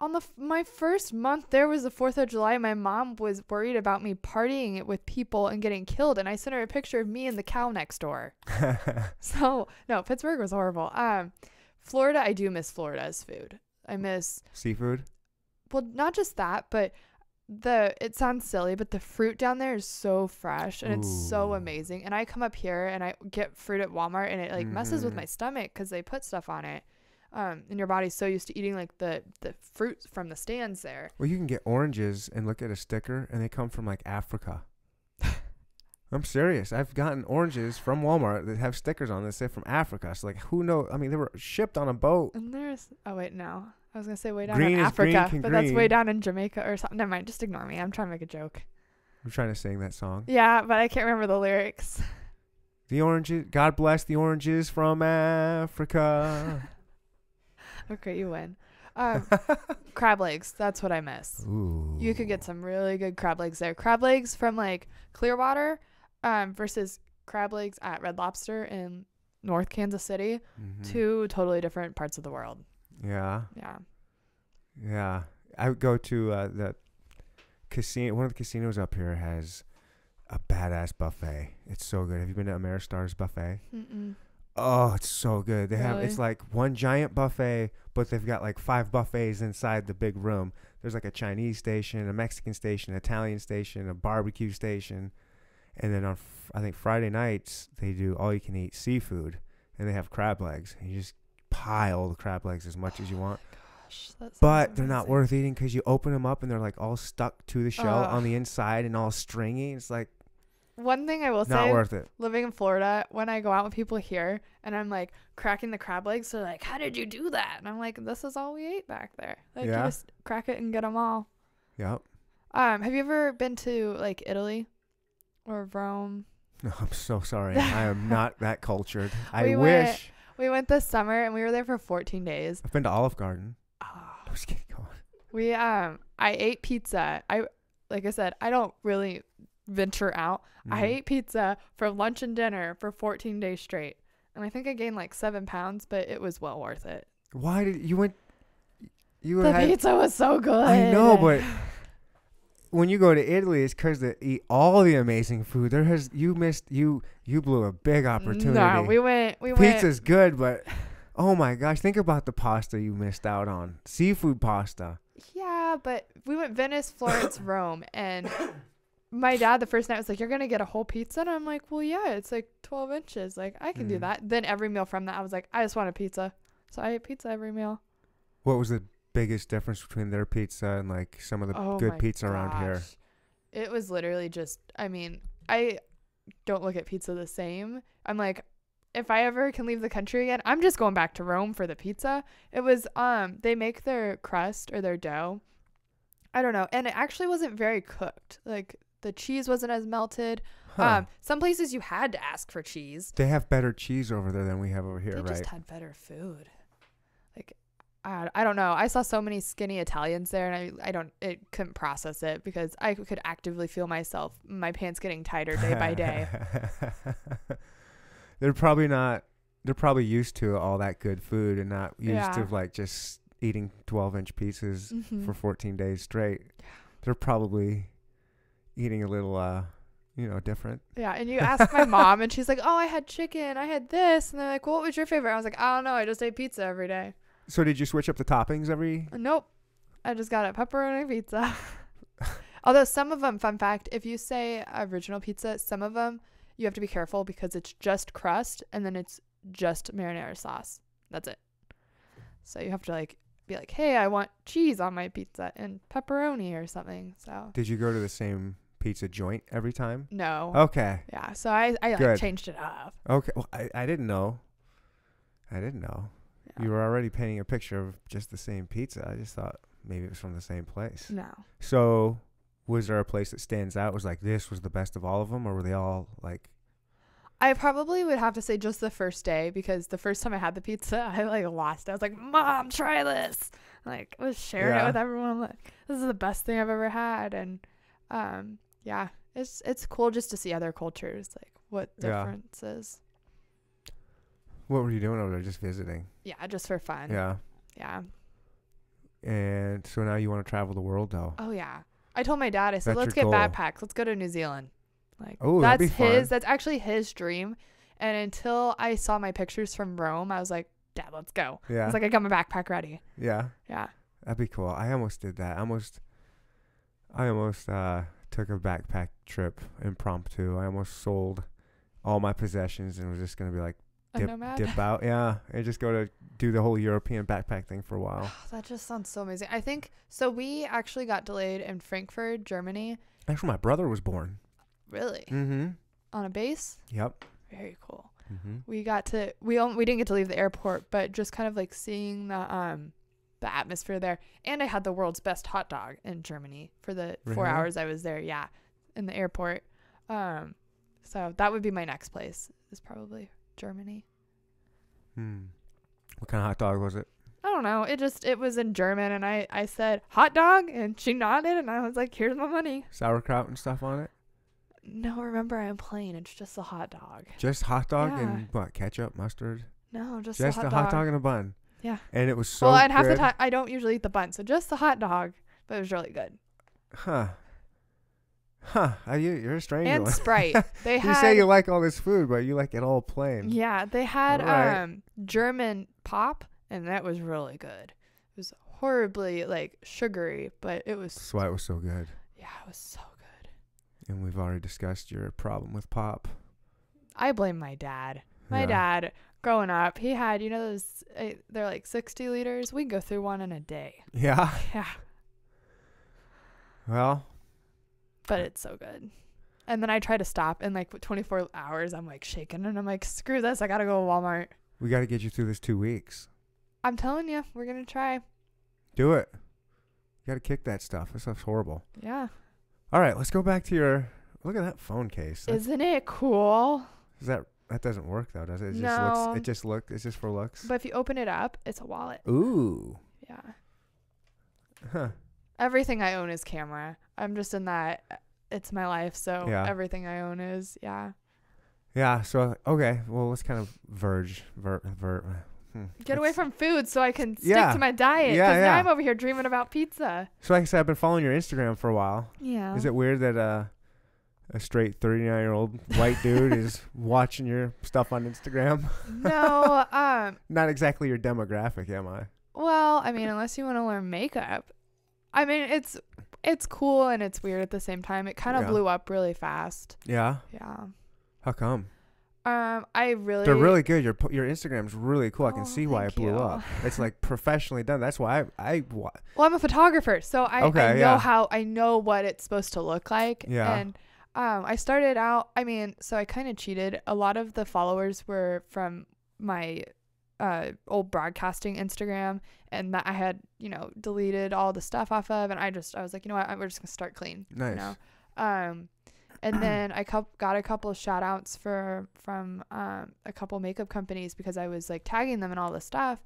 on the f- my first month there was the Fourth of July. My mom was worried about me partying it with people and getting killed, and I sent her a picture of me and the cow next door. So no, Pittsburgh was horrible. Um, Florida, I do miss Florida's food. I miss Seafood. well, not just that, but the it sounds silly, but the fruit down there is so fresh and it's so amazing. And I come up here and I get fruit at Walmart and it like messes with my stomach because they put stuff on it. Um, and your body's so used to eating like the the fruit from the stands there. Well, you can get oranges and look at a sticker, and they come from like Africa. I'm serious. I've gotten oranges from Walmart that have stickers on that say from Africa. So like, who knows? I mean, they were shipped on a boat. And there's oh wait no, I was gonna say way down Green in green Africa, but that's way down in Jamaica or something. Never mind, just ignore me. I'm trying to make a joke. I'm trying to sing that song. Yeah, but I can't remember the lyrics. The oranges. God bless the oranges from Africa. okay, you win. Um, crab legs. That's what I miss. Ooh. You could get some really good crab legs there. Crab legs from like Clearwater, um, versus crab legs at Red Lobster in North Kansas City. Mhm. Two totally different parts of the world. Yeah. Yeah. Yeah, I would go to uh, the casino. One of the casinos up here has a badass buffet. It's so good. Have you been to Ameristars buffet? Mm-mm. Oh, it's so good. They have it's like one giant buffet, but they've got like five buffets inside the big room. There's like a Chinese station, a Mexican station, an Italian station, a barbecue station, and then on f- I think Friday nights they do all you can eat seafood, and they have crab legs. And you just pile the crab legs as much as you want. Gosh, But they're not worth eating because you open them up and they're like all stuck to the shell on the inside and all stringy. It's like One thing I will not say, worth it. living in Florida, when I go out with people here and I'm like cracking the crab legs, they're like, "How did you do that?" And I'm like, "This is all we ate back there. Like, Yeah. you just crack it and get them all." Yep. Um, have you ever been to like Italy or Rome? No, I'm so sorry. I am not that cultured. I We went- wish. We went this summer and we were there for 14 days. I've been to Olive Garden. Ah. I'm just kidding. Go on. We um, I ate pizza. I like I said, I don't really venture out. I Mhm. ate pizza for lunch and dinner for 14 days straight, and I think I gained like seven pounds, but it was well worth it. Why did you went? You The had. pizza was so good. I know, but when you go to Italy, it's because they eat all the amazing food. There has you missed you you blew a big opportunity. No, we went. We went. Pizza's good, but oh my gosh, think about the pasta you missed out on. Seafood pasta. Yeah, but we went Venice, Florence, Rome, and my dad the first night was like, "You're gonna get a whole pizza," and I'm like, "Well, yeah, it's like 12 inches. Like I can do Mhm. that." Then every meal from that, I was like, "I just want a pizza," so I ate pizza every meal. What was the biggest difference between their pizza and like some of the oh good pizza around here? It was literally just. I mean, I don't look at pizza the same. I'm like. If I ever can leave the country again, I'm just going back to Rome for the pizza. It was um they make their crust or their dough. I don't know, and it actually wasn't very cooked. Like the cheese wasn't as melted. Huh. Um, some places you had to ask for cheese. they have better cheese over there than we have over here, they right? They just had better food. I, I don't know. I saw so many skinny Italians there, and I I don't it couldn't process it because I could actively feel myself my pants getting tighter day by day. they're probably not. They're probably used to all that good food and not used Yeah. to like just eating 12 inch pieces Mhm. for 14 days straight. They're probably eating a little, uh, you know, different. Yeah, and you ask my mom, and she's like, "Oh, I had chicken, I had this," and they're like, well, "What was your favorite?" I was like, "I don't know. I just ate pizza every day." So did you switch up the toppings every? Uh, nope. I just got a pepperoni pizza. Although some of them, fun fact, if you say original pizza, some of them you have to be careful because it's just crust and then it's just marinara sauce. That's it. So you have to like be like, hey, I want cheese on my pizza and pepperoni or something. So Did you go to the same pizza joint every time? no. Okay. Yeah. So I I like, changed it up. Okay. Well, I, I didn't know. I didn't know. Yeah. You were already painting a picture of just the same pizza. I just thought maybe it was from the same place. no. So, was there a place that stands out? Was like this was the best of all of them, or were they all like? I probably would have to say just the first day because the first time I had the pizza, I like lost. it. I was like, "Mom, try this!" Like, I was sharing Yeah. it with everyone. Like, this is the best thing I've ever had, and um, yeah, it's it's cool just to see other cultures, like what Yeah. What were you doing over there? Just visiting. Yeah, just for fun. Yeah. Yeah. And so now you want to travel the world, though. Oh yeah. I told my dad, I said, That's let's get goal. backpacks. Let's go to New Zealand. Like Oh, that'd that's his that's actually his dream. And until I saw my pictures from Rome, I was like, Dad, let's go. Yeah. was like, I got my backpack ready. yeah. Yeah. That'd be cool. I almost did that. I almost, I almost uh, took a backpack trip impromptu. I almost sold all my possessions and was just gonna be like dip, nomad. dip out, yeah, and just go to do the whole European backpack thing for a while. that just sounds so amazing. I think so we actually got delayed in Frankfurt, Germany. Actually, my brother was born. Really? Mm-hmm. On a base? Yep. Very cool. Mm-hmm. We got to we we didn't get to leave the airport, but just kind of like seeing the um the atmosphere there. And I had the world's best hot dog in Germany for the four hours I was there. Yeah, in the airport. Um, so that would be my next place. Is probably Germany. Hmm. What kind of hot dog was it? I don't know. It just it was in German, and I I said hot dog, and she nodded, and I was like, "Here's my money." Sauerkraut and stuff on it? No, remember I'm plain. It's just a hot dog. Just hot dog Yeah. and what? Ketchup, mustard? No, just, Just a hot a hot dog and a bun. Yeah. And it was so well, and half the time I don't usually eat the bun, so just the hot dog, but it was really good. Huh. Huh. Are you, you're a stranger. and. Sprite. They you had say you like all this food, but you like it all plain. yeah, they had Alright. um German pop, and that was really good. It was horribly like sugary, but it was That's why it was so good. yeah, it was so good. And we've already discussed your problem with pop. I blame my dad. My Yeah. dad, growing up, he had you know those uh, they're like sixty liters. We go through one in a day. Yeah. Yeah, Well, but it's so good. And then I try to stop, and like 24 hours, I'm like shaking, and I'm like, screw this, I gotta go to Walmart. we got to get you through this two weeks. I'm telling you, we're gonna try. Do it. You got to kick that stuff. This stuff's horrible. Yeah. All right, let's go back to your. Look at that phone case. That, Isn't it cool? is that that doesn't work though, does it? It just No. looks. It just look. It's just for looks. But if you open it up, it's a wallet. Ooh. Yeah. Huh. Everything I own is camera. I'm just in that. It's my life, so Yeah. everything I own is yeah. Yeah. So okay. Well, let's kind of verge. Ver. Ver. Hmm. Get away from food so I can stick Yeah. to my diet. Yeah, Because yeah. now I'm over here dreaming about pizza. So like I said, I've been following your Instagram for a while. Yeah. Is it weird that uh, a straight 39 year old white dude is watching your stuff on Instagram? no. Um. Not exactly your demographic, am I? Well, I mean, unless you want to learn makeup, I mean, it's it's cool and it's weird at the same time. It kind of Yeah. blew up really fast. Yeah. Yeah. How come? Um. I really. They're really good. Your your Instagram's really cool. I can Oh, see why it blew you. up. It's like professionally done. That's why I I wa- Well, I'm a photographer, so I, I Okay, know yeah. how I know what it's supposed to look like. Yeah. And um, I started out. I mean, so I kind of cheated. A lot of the followers were from my uh, old broadcasting Instagram, and that I had you know deleted all the stuff off of, and I just I was like, you know what, we're just gonna start clean. nice. You know. Um, and then I cou- got a couple of shout outs for from um, a couple makeup companies because I was like tagging them and all this stuff.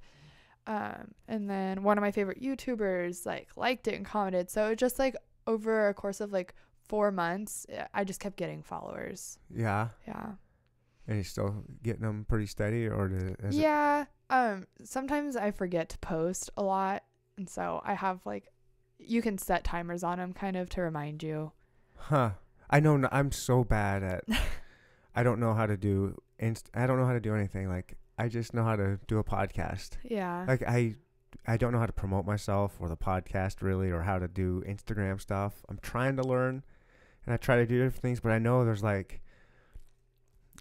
Um, and then one of my favorite YouTubers like liked it and commented. So it just like over a course of like four months, I just kept getting followers. Yeah. Yeah. And you're still getting them pretty steady, or it, is it- yeah. Um, sometimes I forget to post a lot. And so I have like, you can set timers on them kind of to remind you. Huh. I know. n- I'm so bad at. I don't know how to do. Inst- I don't know how to do anything. Like I just know how to do a podcast. Yeah. Like I, I don't know how to promote myself or the podcast really, or how to do Instagram stuff. I'm trying to learn, and I try to do different things, but I know there's like,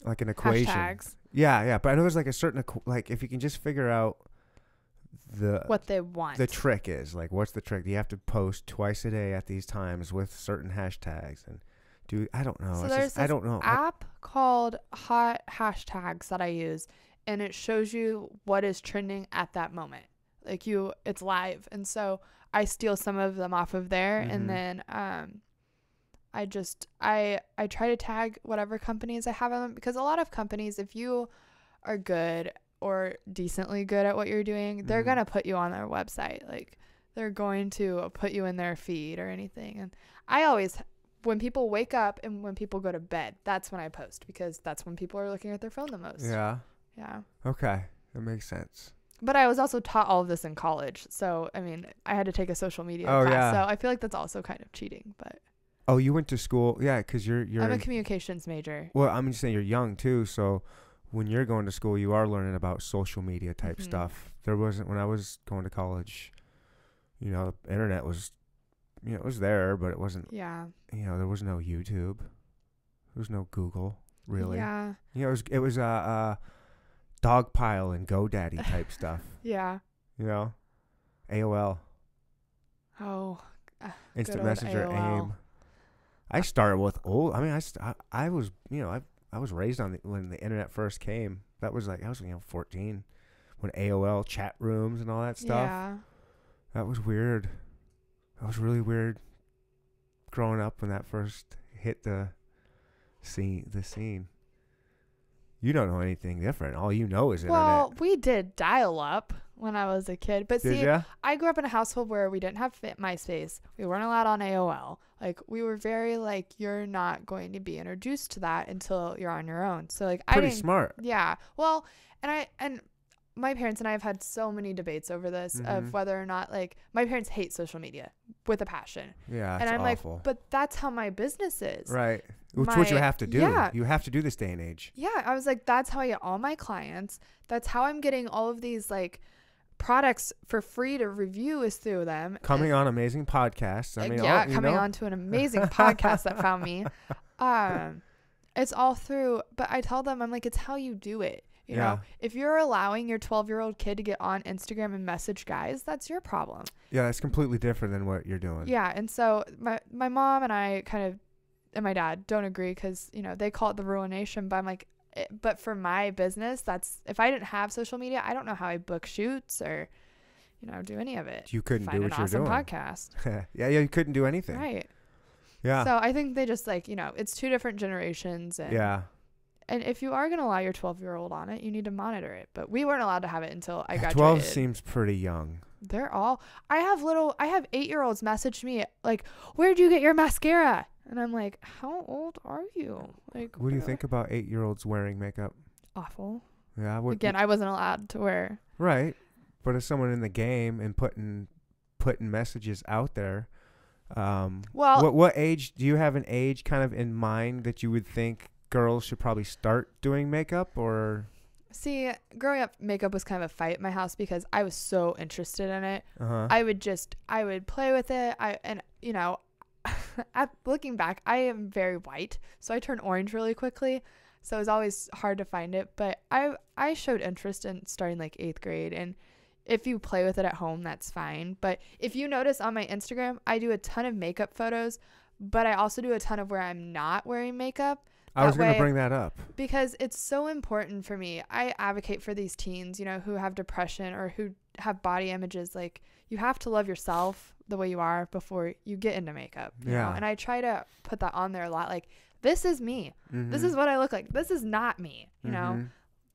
like an equation. Hashtags. Yeah, yeah. But I know there's like a certain like if you can just figure out the What they want. the trick is like what's the trick? You have to post twice a day at these times with certain hashtags and do I don't know. So It's there's just, I don't know. I- app called Hot Hashtags that I use, and it shows you what is trending at that moment. Like you, it's live, and so I steal some of them off of there, Mhm. and then um, I just I I try to tag whatever companies I have on them because a lot of companies if you are good or decently good at what you're doing, they're Mhm. going to put you on their website. Like they're going to put you in their feed or anything. And I always when people wake up and when people go to bed, that's when I post because that's when people are looking at their phone the most. Yeah. Yeah. Okay. That makes sense. But I was also taught all of this in college. So, I mean, I had to take a social media Oh, class. yeah. So, I feel like that's also kind of cheating, but Oh, you went to school? Yeah, because you're you're. I'm a communications major. well, I'm just saying you're young too. So when you're going to school, you are learning about social media type Mhm. stuff. There wasn't when I was going to college. You know, the internet was, you know, it was there, but it wasn't. Yeah. You know, there was no YouTube. There was no Google really. Yeah. You know, it was it was uh, uh Dogpile and GoDaddy type stuff. Yeah. You know, AOL, Oh. Instant old Messenger, AOL. AIM. I started with old. I mean, I, I was you know I I was raised on the, when the internet first came. That was like I was you know 14 when AOL chat rooms and all that stuff. Yeah. That was weird. That was really weird. Growing up when that first hit the scene, the scene. You don't know anything different. All you know is internet. Well, we did dial up when I was a kid, but Did see, ya? I grew up in a household where we didn't have Fit MySpace. We weren't allowed on AOL. Like we were very like you're not going to be introduced to that until you're on your own. So like I Pretty didn't smart. Yeah. Well, and I and my parents and I have had so many debates over this Mhm. of whether or not like my parents hate social media with a passion. Yeah, and I'm awful. like, but that's how my business is. right. Which what you have to do. yeah. You have to do this day and age. Yeah, I was like, that's how I get all my clients. That's how I'm getting all of these like products for free to review is through them. Coming And- on amazing podcasts. I mean, yeah, all, you coming know, on to an amazing podcast that found me. Um, it's all through, but I tell them I'm like, it's how you do it. You Yeah. know, if you're allowing your 12 year old kid to get on Instagram and message guys, that's your problem. Yeah, it's completely different than what you're doing. Yeah, and so my my mom and I kind of and my dad don't agree because you know they call it the ruination, but I'm like, eh, but for my business, that's if I didn't have social media, I don't know how I book shoots or you know do any of it. You couldn't Find do an what you're awesome doing. podcast, yeah, yeah, you couldn't do anything. right? Yeah. So I think they just like you know it's two different generations, and yeah. And if you are gonna allow your 12 year old on it, you need to monitor it. But we weren't allowed to have it until I graduated. 12 seems pretty young. They're all. I have little. I have eight year olds message me like, "Where'd you get your mascara?" And I'm like, "How old are you?" Like, What do you think about 8-year-olds wearing makeup? Awful. Yeah, what Again, I wasn't allowed to wear. right. But as someone in the game and putting putting messages out there, um Well, what what age do you have an age kind of in mind that you would think girls should probably start doing makeup or see, growing up, makeup was kind of a fight at my house because I was so interested in it. uh-huh. I would just, I would play with it. I and you know, at looking back, I am very white, so I turn orange really quickly. So it was always hard to find it. But I I showed interest in starting like eighth grade, and if you play with it at home, that's fine. But if you notice on my Instagram, I do a ton of makeup photos, but I also do a ton of where I'm not wearing makeup I was going to bring that up. because it's so important for me. I advocate for these teens, you know, who have depression or who have body images. Like, you have to love yourself the way you are before you get into makeup. You Yeah. Know? And I try to put that on there a lot. Like, this is me. This Mhm. is what I look like. This is not me. You know, Mhm.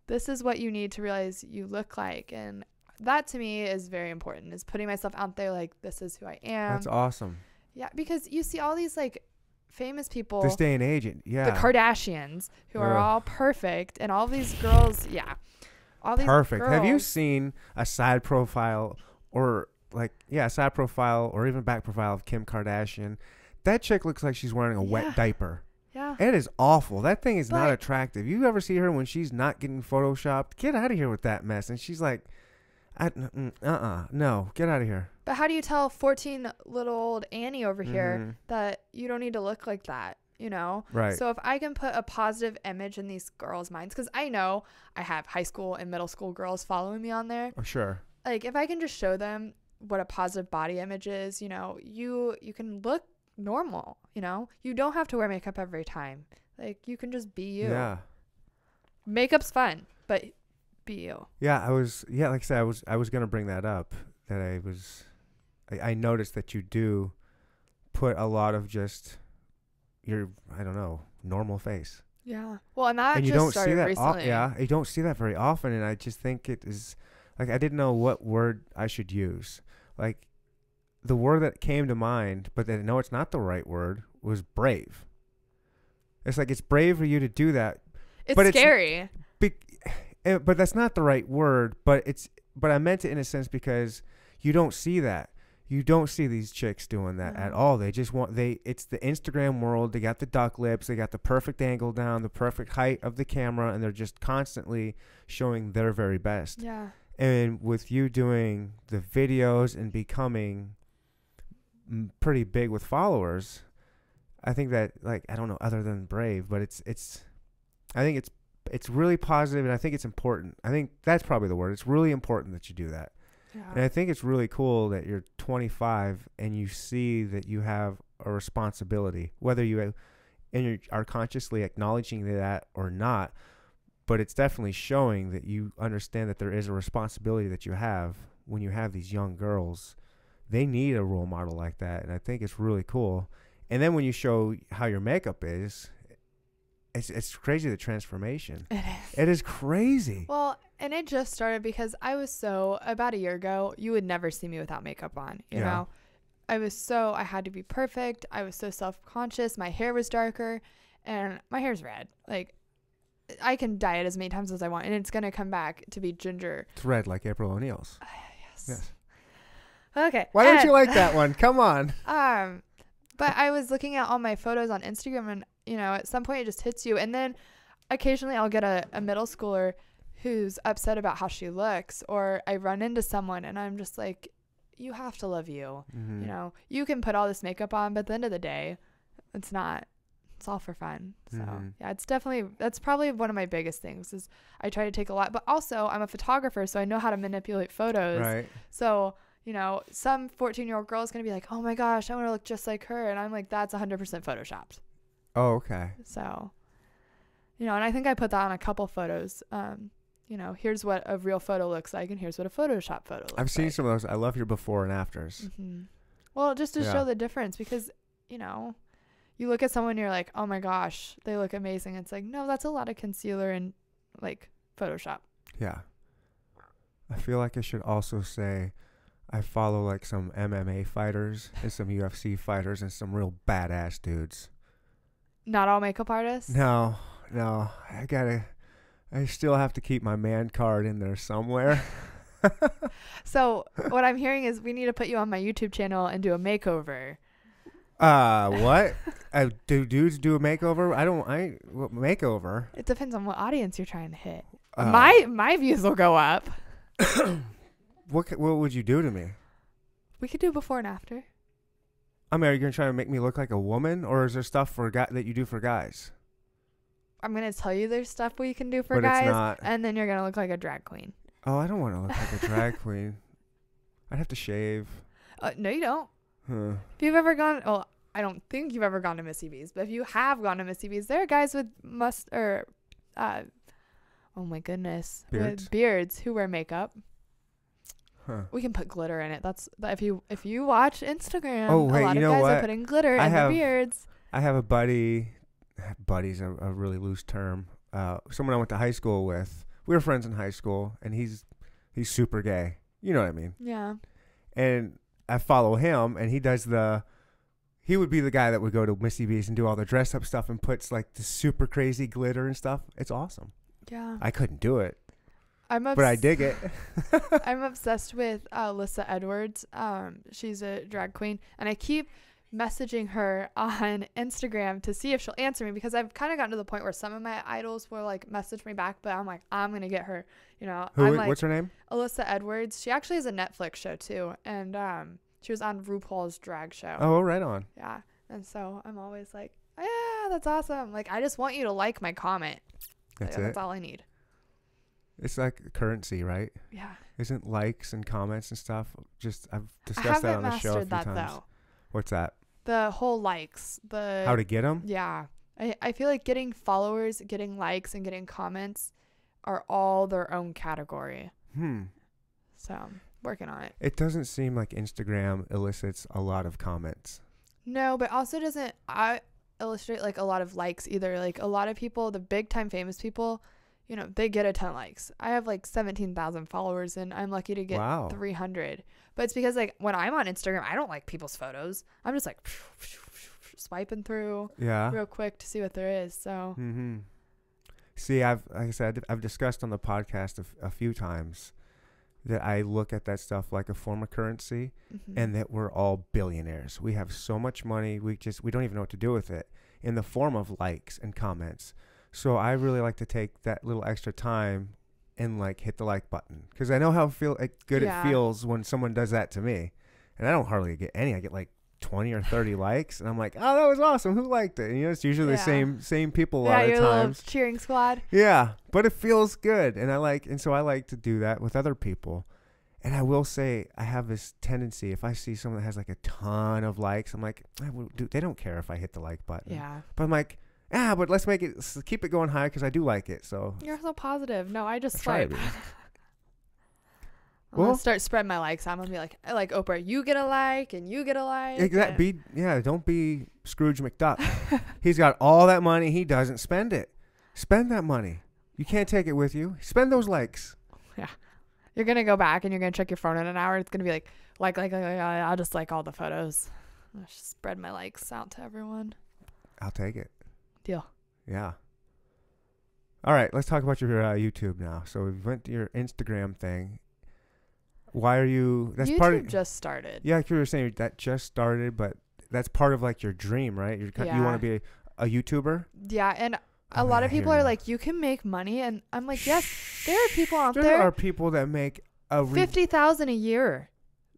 this is what you need to realize you look like. And that to me is very important is putting myself out there like, this is who I am. That's awesome. yeah. Because you see all these like famous people This day and age, it- yeah. the Kardashians, who are Ugh. all perfect, and all these girls, yeah, all these Perfect. Have you seen a side profile or like yeah, a side profile or even back profile of Kim Kardashian? That chick looks like she's wearing a Yeah. wet diaper. Yeah, It is awful. That thing is not attractive. You ever see her when she's not getting photoshopped? Get out of here with that mess. And she's like, I, uh-uh, no, get out of here. but how do you tell fourteen little old Annie over here Mhm. that you don't need to look like that? You know. Right. So if I can put a positive image in these girls' minds, because I know I have high school and middle school girls following me on there. oh, sure. Like if I can just show them what a positive body image is, you know, you you can look normal. You know, you don't have to wear makeup every time. Like you can just be you. Yeah. Makeup's fun, but Yeah, I was yeah, like I said, I was I was gonna bring that up. That I was I, I noticed that you do put a lot of just your I don't know normal face. Yeah. Well, and that and you just don't started see that. o- yeah, you don't see that very often, and I just think it is like I didn't know what word I should use. Like the word that came to mind, but then no, it's not the right word. Was brave. It's like it's brave for you to do that, It's But scary. be- eh, but that's not the right word. But it's but I meant it in a sense because you don't see that. You don't see these chicks doing that at all. They just want they. It's the Instagram world. They got the duck lips. They got the perfect angle down, the perfect height of the camera, and they're just constantly showing their very best. Yeah. And with you doing the videos and becoming pretty big with followers, I think that like I don't know other than brave, but it's it's I think it's it's really positive and I think it's important. I think that's probably the word. It's really important that you do that. And I think it's really cool that you're 25 and you see that you have a responsibility, whether you and you are consciously acknowledging that or not. But it's definitely showing that you understand that there is a responsibility that you have when you have these young girls. They need a role model like that, and I think it's really cool. And then when you show how your makeup is, it's it's crazy the transformation. It is. It is crazy. Well, and it just started because I was so about a year ago, you would never see me without makeup on, you Yeah. know. I was so I had to be perfect. I was so self-conscious. My hair was darker and my hair's red. Like I can dye it as many times as I want and it's going to come back to be ginger. It's red like April O'Neil's. Yes. Yes. Okay. Why don't you like that one? Come on. Um, but I was looking at all my photos on Instagram, and you know, at some point it just hits you, and then occasionally I'll get a, a middle schooler who's upset about how she looks, or I run into someone, and I'm just like, you have to love you. Mhm. You know, you can put all this makeup on, but at the end of the day, it's not. It's all for fun. So Mhm. yeah, it's definitely that's probably one of my biggest things is I try to take a lot, but also I'm a photographer, so I know how to manipulate photos. Right. So, you know, some 14 year old girl is going to be like, oh my gosh, I want to look just like her. And I'm like, that's 100% photoshopped. Oh, okay. So, you know, and I think I put that on a couple photos. Um, you know, here's what a real photo looks like, and here's what a Photoshop photo looks like. I've seen some of those. I love your before and afters. hmm Well, just to Yeah. show the difference because, you know, you look at someone and you're like, oh my gosh, they look amazing. It's like, no, that's a lot of concealer and like Photoshop. Yeah. I feel like I should also say I follow like some MMA fighters and some UFC fighters and some real badass dudes. Not all makeup artists. No, no. I gotta. I still have to keep my man card in there somewhere. So, what I'm hearing is we need to put you on my YouTube channel and do a makeover. Uh, what? uh, do dudes do a makeover? I don't. I what, makeover. It depends on what audience you're trying to hit. Uh, my my views will go up. What? What would you do to me? We could do before and after. I mean, are you gonna try to make me look like a woman, or is there stuff for guy that you do for guys? I'm gonna tell you there's stuff we can do for but guys, it's not. and then you're gonna look like a drag queen. Oh, I don't want to look like a drag queen. I'd have to shave. Uh, no, you don't. Huh. If you've ever gone, well, I don't think you've ever gone to Missy B's, but if you have gone to Missy B's, there are guys with must or, uh, oh my goodness, Beards? with beards who wear makeup. Huh. We can put glitter in it. That's that if you if you watch Instagram, Oh, wait, a lot you of know guys what? are putting glitter I in have- their beards. I have a buddy. Buddy's a, a really loose term. Uh, someone I went to high school with. We were friends in high school, and he's he's super gay. You know what I mean? Yeah. And I follow him, and he does the. He would be the guy that would go to Missy B's and do all the dress up stuff and puts like the super crazy glitter and stuff. It's awesome. Yeah. I couldn't do it, I'm but I dig it. I'm obsessed with uh, Alyssa Edwards. Um, she's a drag queen, and I keep messaging her on Instagram to see if she'll answer me because I've kind of gotten to the point where some of my idols will like message me back, but I'm like, I'm gonna get her. You know, Who? Like what's her name? Alyssa Edwards. She actually has a Netflix show too, and um, she was on RuPaul's drag show. Oh, right on. Yeah, and so I'm always like, yeah, that's awesome. Like, I just want you to like my comment. That's Like, it. That's all I need. It's like currency, right? Yeah. Isn't likes and comments and stuff just I've discussed that on the show a few that times. though. What's that? The whole likes, the How to get them? Yeah. I, I feel like getting followers, getting likes, and getting comments are all their own category. Hmm. So working on it. It doesn't seem like Instagram elicits a lot of comments. No, but also doesn't I illustrate like a lot of likes either. Like a lot of people, the big time famous people, you know, they get a ton of likes. I have like 17,000 followers and I'm lucky to get Wow. 300. But it's because like when I'm on Instagram, I don't like people's photos. I'm just like swiping through Yeah. real quick to see what there is. So, Mm-hmm. See, I've like I said, I've discussed on the podcast a, f- a few times that I look at that stuff like a form of currency, mhm. and that we're all billionaires. We have so much money, we just we don't even know what to do with it in the form of likes and comments. So I really like to take that little extra time and like hit the like button because I know how feel like, good Yeah. it feels when someone does that to me, and I don't hardly get any. I get like. 20 or 30 likes and I'm like, "Oh, that was awesome. Who liked it?" And, you know, it's usually the same same people a yeah, lot of times. cheering squad. Yeah, but it feels good, and I like, and so I like to do that with other people. And I will say, I have this tendency. If I see someone that has like a ton of likes, I'm like, do, they don't care if I hit the like button. Yeah. But I'm like, ah, but let's make it, keep it going high because I do like it. So You're so positive. No, I just I swipe. I'm Well- gonna start spreading my likes. I'm gonna be like, like Oprah, you get a like and you get a like. exactly. Be yeah. Don't be Scrooge McDuck. He's got all that money. He doesn't spend it. Spend that money. You can't take it with you. Spend those likes. Yeah. You're gonna go back and you're gonna check your phone in an hour. It's gonna be like, like, like, like, like, I'll just like all the photos. I'll spread my likes out to everyone. I'll take it. Deal. Yeah. All right, let's talk about your uh, YouTube now. So we went to your Instagram thing. Why are you? That's YouTube part of. just started. yeah, like you were saying that just started, but that's part of like your dream, right? You're, ki- You want to be a, a YouTuber. Yeah, and a Oh, lot of people are like, you can make money, and I'm like, yes, there are people out there there, are people that make a re- fifty thousand a year,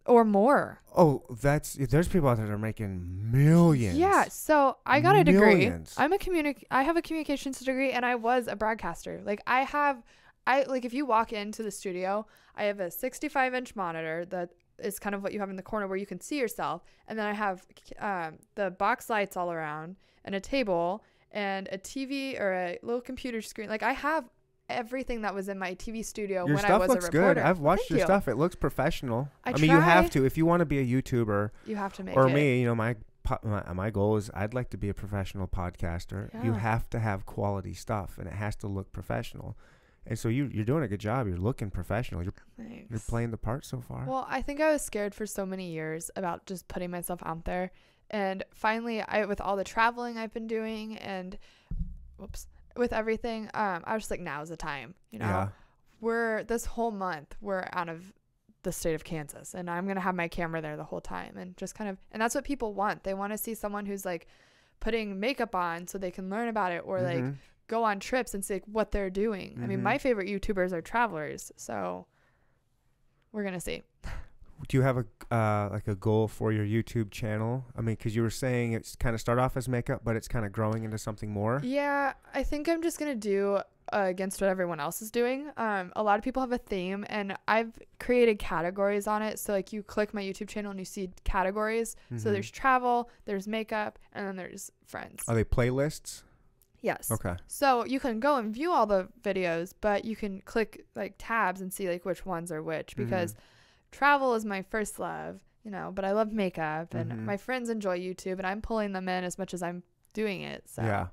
or more. Oh, that's there's people out there that are making millions. Yeah, so I got a degree. I'm a communic I have a communications degree and I was a broadcaster. Like I have I like if you walk into the studio, I have a 65 inch monitor that is kind of what you have in the corner where you can see yourself, and then I have um, the box lights all around and a table and a TV or a little computer screen. Like I have everything that was in my TV studio Your when I stuff was looks a good. I've watched Thank your you. stuff. It looks professional. I mean, you have to if you want to be a YouTuber. You have to make or it. me, you know, my, po- my my goal is I'd like to be a professional podcaster. You have to have quality stuff, and it has to look professional. And so you you're doing a good job. You're looking professional. You're you're playing the part so far. Well, I think I was scared for so many years about just putting myself out there. And finally, I with all the traveling I've been doing and whoops, with everything, um I was just like now's the time, you know. yeah, We're this whole month we're out of the state of Kansas and I'm going to have my camera there the whole time and just kind of and that's what people want. They want to see someone who's like putting makeup on so they can learn about it or like Mhm. go on trips and see like, what they're doing. I mean, Mhm. my favorite YouTubers are travelers, so we're going to see. do you have a uh, like a goal for your YouTube channel? I mean, because you were saying it's kind of start off as makeup, but it's kind of growing into something more. Yeah, I think I'm just gonna do uh, against what everyone else is doing. Um, a lot of people have a theme, and I've created categories on it. So like you click my YouTube channel and you see categories. So Mhm. there's travel, there's makeup, and then there's friends. Are they playlists? yes. Okay. So you can go and view all the videos, but you can click like tabs and see like which ones are which Mm-hmm. Travel is my first love, you know. But I love makeup, and Mhm. my friends enjoy YouTube, and I'm pulling them in as much as I'm doing it. So Yeah.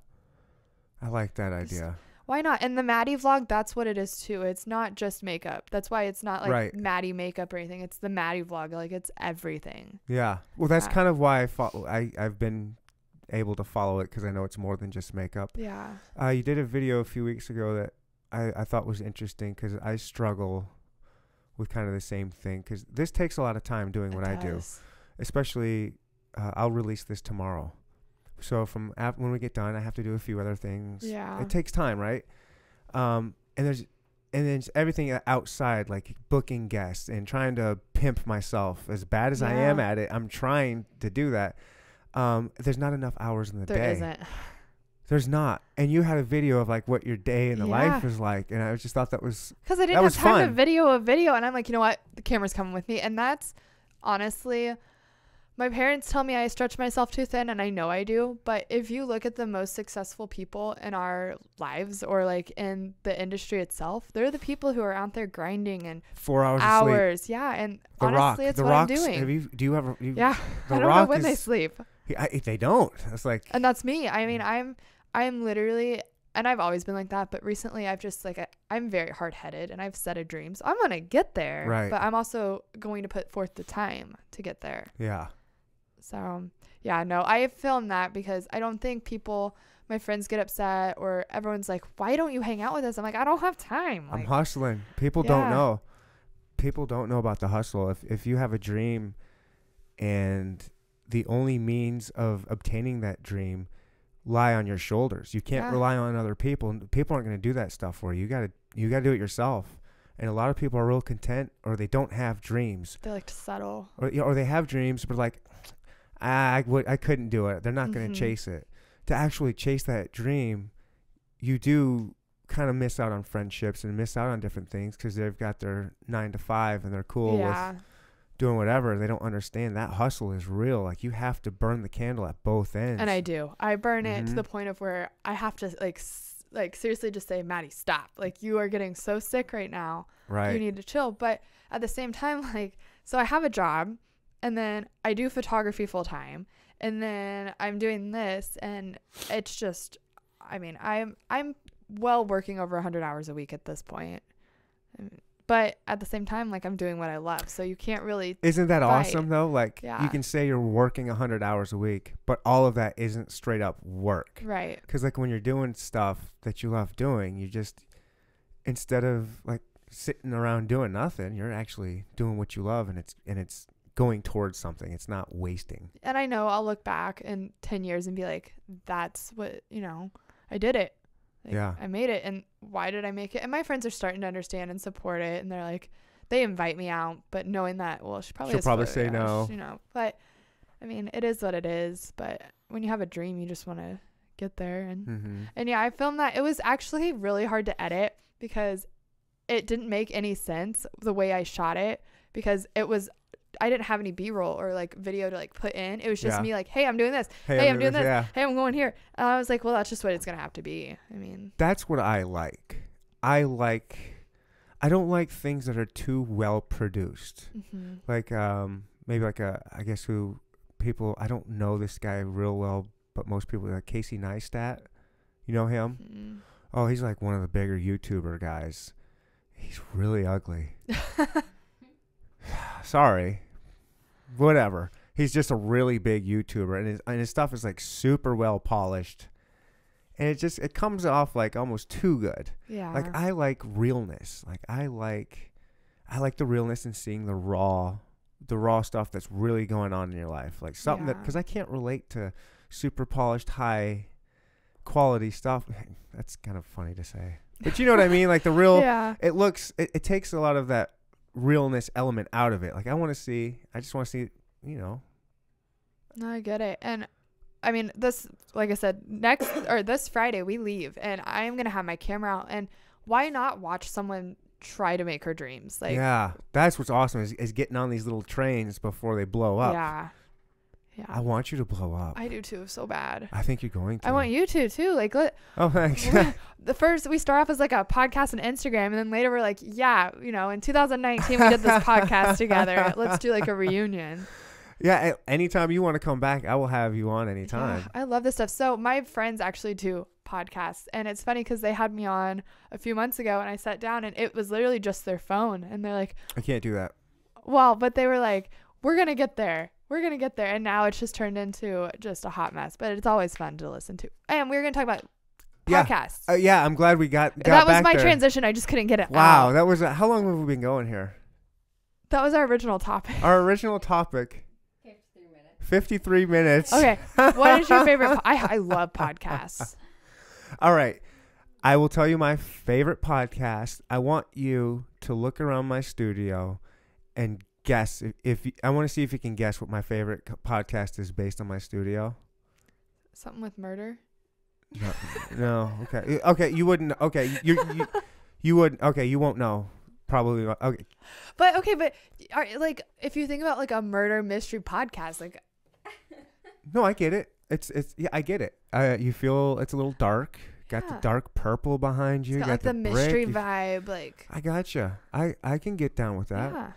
I like that Just- idea. Why not? And the Maddie vlog, that's what it is too. It's not just makeup. That's why it's not like Right. Maddie makeup or anything. It's the Maddie vlog. Like it's everything. Yeah. Well, that's Yeah. kind of why I follow. I I've been able to follow it because I know it's more than just makeup. Yeah. Uh, you did a video a few weeks ago that I, I thought was interesting because I struggle with kind of the same thing because this takes a lot of time doing what It I do. Especially, uh, I'll release this tomorrow. So from af- when we get done, I have to do a few other things. Yeah. It takes time, right? Um, and there's and then everything outside, like booking guests and trying to pimp myself. As bad as I am at it, I'm trying to do that. Um, there's not enough hours in the There day. not There's not. And you had a video of like what your day in the life Yeah. is like, and I just thought that was Because I didn't have time to video a video. And I'm like, you know what? The camera's coming with me. And that's honestly, my parents tell me I stretch myself too thin, and I know I do. But if you look at the most successful people in our lives or like in the industry itself, they're the people who are out there grinding and four hours of sleep. hours. Yeah. And The honestly, Rock. it's the what Rock's, I'm doing. You? Do you ever? You, Yeah, The I don't Rock know when they sleep. I, they don't. It's like And that's me. I mean, mm. I'm I'm literally and I've always been like that, but recently I've just like I- I'm very hard-headed and I've set a dream. So I'm going to get there, Right. but I'm also going to put forth the time to get there. yeah, So, yeah, no, I filmed that because I don't think people my friends get upset or everyone's like, "Why don't you hang out with us?" I'm like, "I don't have time." I'm hustling. People don't know. People don't know about the hustle. If if you have a dream, and the only means of obtaining that dream lie on your shoulders, you can't Yeah. rely on other people. People aren't going to do that stuff for you. You got to you got to do it yourself. And a lot of people are real content, or they don't have dreams, they like to settle. or you know, or they have dreams, but like, I would I couldn't do it. They're not going to mm-hmm. chase it. To actually chase that dream, you do kind of miss out on friendships and miss out on different things because they've got their nine to five and they're cool yeah. with doing whatever. They don't understand that hustle is real. Like you have to burn the candle at both ends. And I do. I burn it to Mhm. the point of where I have to like like seriously just say, "Maddie, stop. Like you are getting so sick right now. right. You need to chill." But at the same time like so I have a job and then I do photography full time and then I'm doing this and it's just I mean, I'm I'm well working over 100 hours a week at this point. Um, But at the same time like I'm doing what I love. So you can't really Isn't that Right. awesome though? Like Yeah. you can say you're working 100 hours a week, but all of that isn't straight up work. right. Cuz like when you're doing stuff that you love doing, you just instead of like sitting around doing nothing, you're actually doing what you love and it's and it's going towards something. It's not wasting. and I know I'll look back in 10 years and be like, that's what, you know, I did it. Like, Yeah. I made it. And why did I make it? And my friends are starting to understand and support it. And they're like, they invite me out, but knowing that, well, she probably She'll probably say no. You know, but I mean, it is what it is. But when you have a dream, you just want to get there. And, Mhm. and yeah, I filmed that. It was actually really hard to edit because it didn't make any sense the way I shot it because it was I didn't have any B-roll or like video to like put in. It was just Yeah. me like, "Hey, I'm doing this. Hey, Hey, I'm doing this. Yeah. Hey, I'm going here." And I was like, "Well, that's just what it's going to have to be." I mean, That's what I like. I like I don't like things that are too well produced. mhm. Like um maybe like a I guess who people I don't know this guy real well, but most people like Casey Neistat. You know him? Mm. Oh, he's like one of the bigger YouTuber guys. He's really ugly. Sorry. Whatever. He's just a really big YouTuber and his and his stuff is like super well polished. And it just it comes off like almost too good. yeah. Like I like realness. Like I like I like the realness and seeing the raw the raw stuff that's really going on in your life. Like something that cuz I can't relate to super polished high quality stuff. That's kind of funny to say. But you know what I mean? Like the real yeah. it looks it, it takes a lot of that realness element out of it. Like I want to see I just want to see, you know. No, I get it. And I mean, this, like I said, next or this Friday we leave, and I am gonna have my camera out. And why not watch someone try to make her dreams? Like, yeah, that's what's awesome is, is getting on these little trains before they blow up. yeah, I want you to blow up. I do too, so bad. I think you're going to. I want you to too. Like, let, Oh, thanks. the first we start off as like a podcast and Instagram, and then later we're like, yeah, you know, in 2019 we did this podcast together. Let's do like a reunion. yeah, anytime you want to come back, I will have you on anytime. Yeah, I love this stuff. So my friends actually do podcasts, and it's funny because they had me on a few months ago, and I sat down, and it was literally just their phone, and they're like, I can't do that. "Well," but they were like, "We're gonna get there. We're gonna get there," and now it's just turned into just a hot mess. But it's always fun to listen to. And we were gonna talk about Yeah. podcasts. Uh, yeah, I'm glad we got, got that was my there. transition. I just couldn't get it Wow, out. that was how long have we been going here? That was our original topic. Our original topic. 53 minutes. Okay, what is your favorite? Po- I I love podcasts. All right. I will tell you my favorite podcast. I want you to look around my studio and guess if, if you, I want to see if you can guess what my favorite co- podcast is based on my studio. Something with murder. No, no. Okay. Okay. You wouldn't. Okay. You you you wouldn't. Okay. You won't know. Probably. not. Okay. But okay, but are, like if you think about like a murder mystery podcast, like No, I get it. It's it's yeah, I get it. Uh, you feel it's a little dark. Got Yeah. the dark purple behind you. it's got got like the, brick, mystery you- vibe, like I gotcha. I I can get down with that. yeah.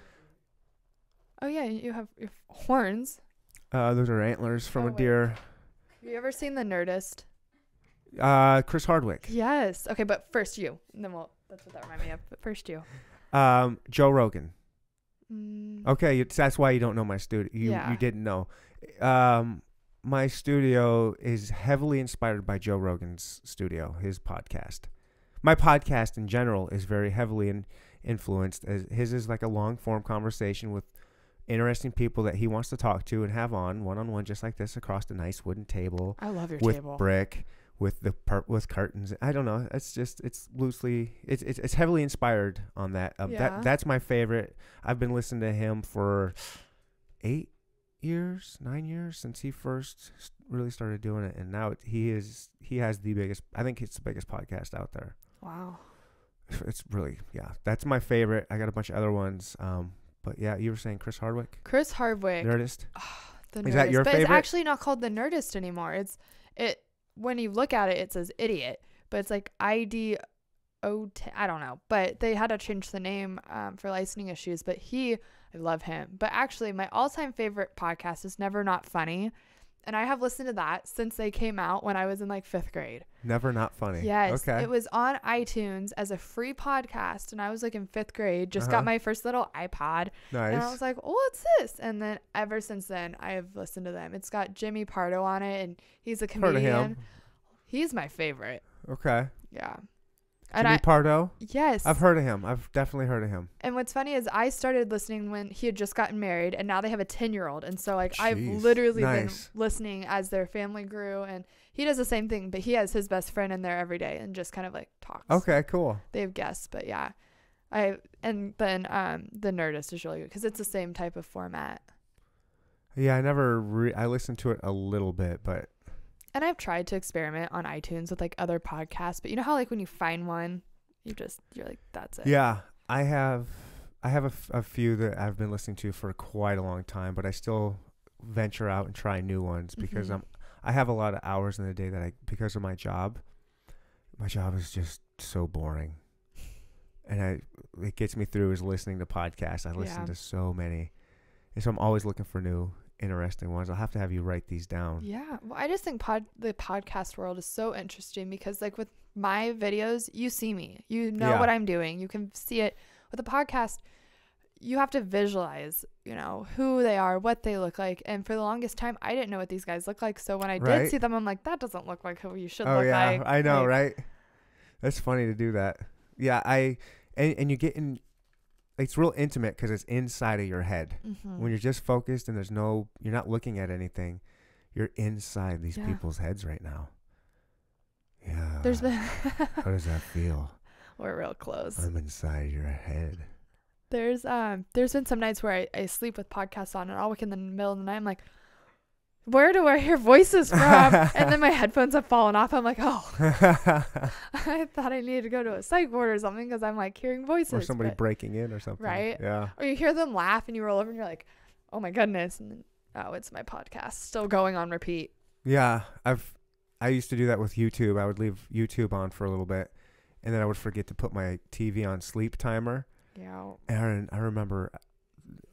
Oh yeah, you have, you have horns. Uh, those are antlers from Oh, a wait. deer. Have you ever seen The Nerdist? Uh, Chris Hardwick. Yes. Okay, but first you. And then we'll. That's what that reminded me of. But first you. Um, Joe Rogan. Mm, Okay, that's why you don't know my studio. You Yeah. you didn't know. Um, my studio is heavily inspired by Joe Rogan's studio, his podcast. My podcast in general is very heavily in, influenced. As his is like a long form conversation with interesting people that he wants to talk to and have on one on one, just like this, across a nice wooden table I love your with table. brick, with the per- with curtains. I don't know. It's just it's loosely it's it's, it's heavily inspired on that. Um, Yeah. That that's my favorite. I've been listening to him for eight years, nine years since he first really started doing it, and now it, he is he has the biggest. I think it's the biggest podcast out there. wow. It's really yeah. That's my favorite. I got a bunch of other ones. Um, but yeah, you were saying Chris Hardwick, Chris Hardwick. Nerdist. The Is that your but it's actually not called the Nerdist anymore. It's it when you look at it, it says idiot, but it's like I D O T. I don't know, but they had to change the name um, for licensing issues. But he, I love him. But actually, my all-time favorite podcast is Never Not Funny, and I have listened to that since they came out when I was in like fifth grade. Never not funny. Yes, Okay. it was on iTunes as a free podcast, and I was like in fifth grade. Just Uh-huh. got my first little iPod. And I was like, oh, what's this? And then ever since then, I have listened to them. It's got Jimmy Pardo on it, and he's a comedian. Heard of him. He's my favorite. Okay. Yeah. And Jimmy I, Pardo. yes. I've heard of him. I've definitely heard of him. and what's funny is I started listening when he had just gotten married, and now they have a 10 year old. And so, like, I've literally Nice. been listening as their family grew. And he does the same thing, but he has his best friend in there every day and just kind of like talks. Okay, cool. They have guests, but yeah. I and then um the Nerdist is really good because it's the same type of format. Yeah, I never. Re- I listened to it a little bit, but And I've tried to experiment on iTunes with like other podcasts, but you know how like when you find one, you just you're like that's it. yeah, I have. I have a, f- a few that I've been listening to for quite a long time, but I still venture out and try new ones because Mhm. I'm. I have a lot of hours in the day that I because of my job. My job is just so boring, and I it gets me through is listening to podcasts. I listen Yeah. to so many, and so I'm always looking for new interesting ones. I'll have to have you write these down. Yeah. Well, I just think pod the podcast world is so interesting because like with my videos, you see me. You know Yeah. what I'm doing. You can see it. With a podcast, you have to visualize, you know, who they are, what they look like. And for the longest time, I didn't know what these guys look like. So when I Right. did see them, I'm like, that doesn't look like who you should Oh look yeah, like. I know, Like, right? That's funny to do that. Yeah, I and and you get in. It's real intimate because it's inside of your head. mhm. When you're just focused and there's no, you're not looking at anything. You're inside these Yeah. people's heads right now. Yeah. There's been How does that feel? we're real close. I'm inside your head. There's um there's been some nights where I, I sleep with podcasts on and I'll wake in the middle of the night. I'm like, where do I hear voices from? and then my headphones have fallen off. I'm like, oh, I thought I needed to go to a psych ward or something because I'm like hearing voices. or somebody but- breaking in or something. Right? Yeah. or you hear them laugh and you roll over and you're like, oh my goodness. And then, oh, it's my podcast still going on repeat. Yeah, I've I used to do that with YouTube. I would leave YouTube on for a little bit, and then I would forget to put my TV on sleep timer. Yeah. Aaron, I remember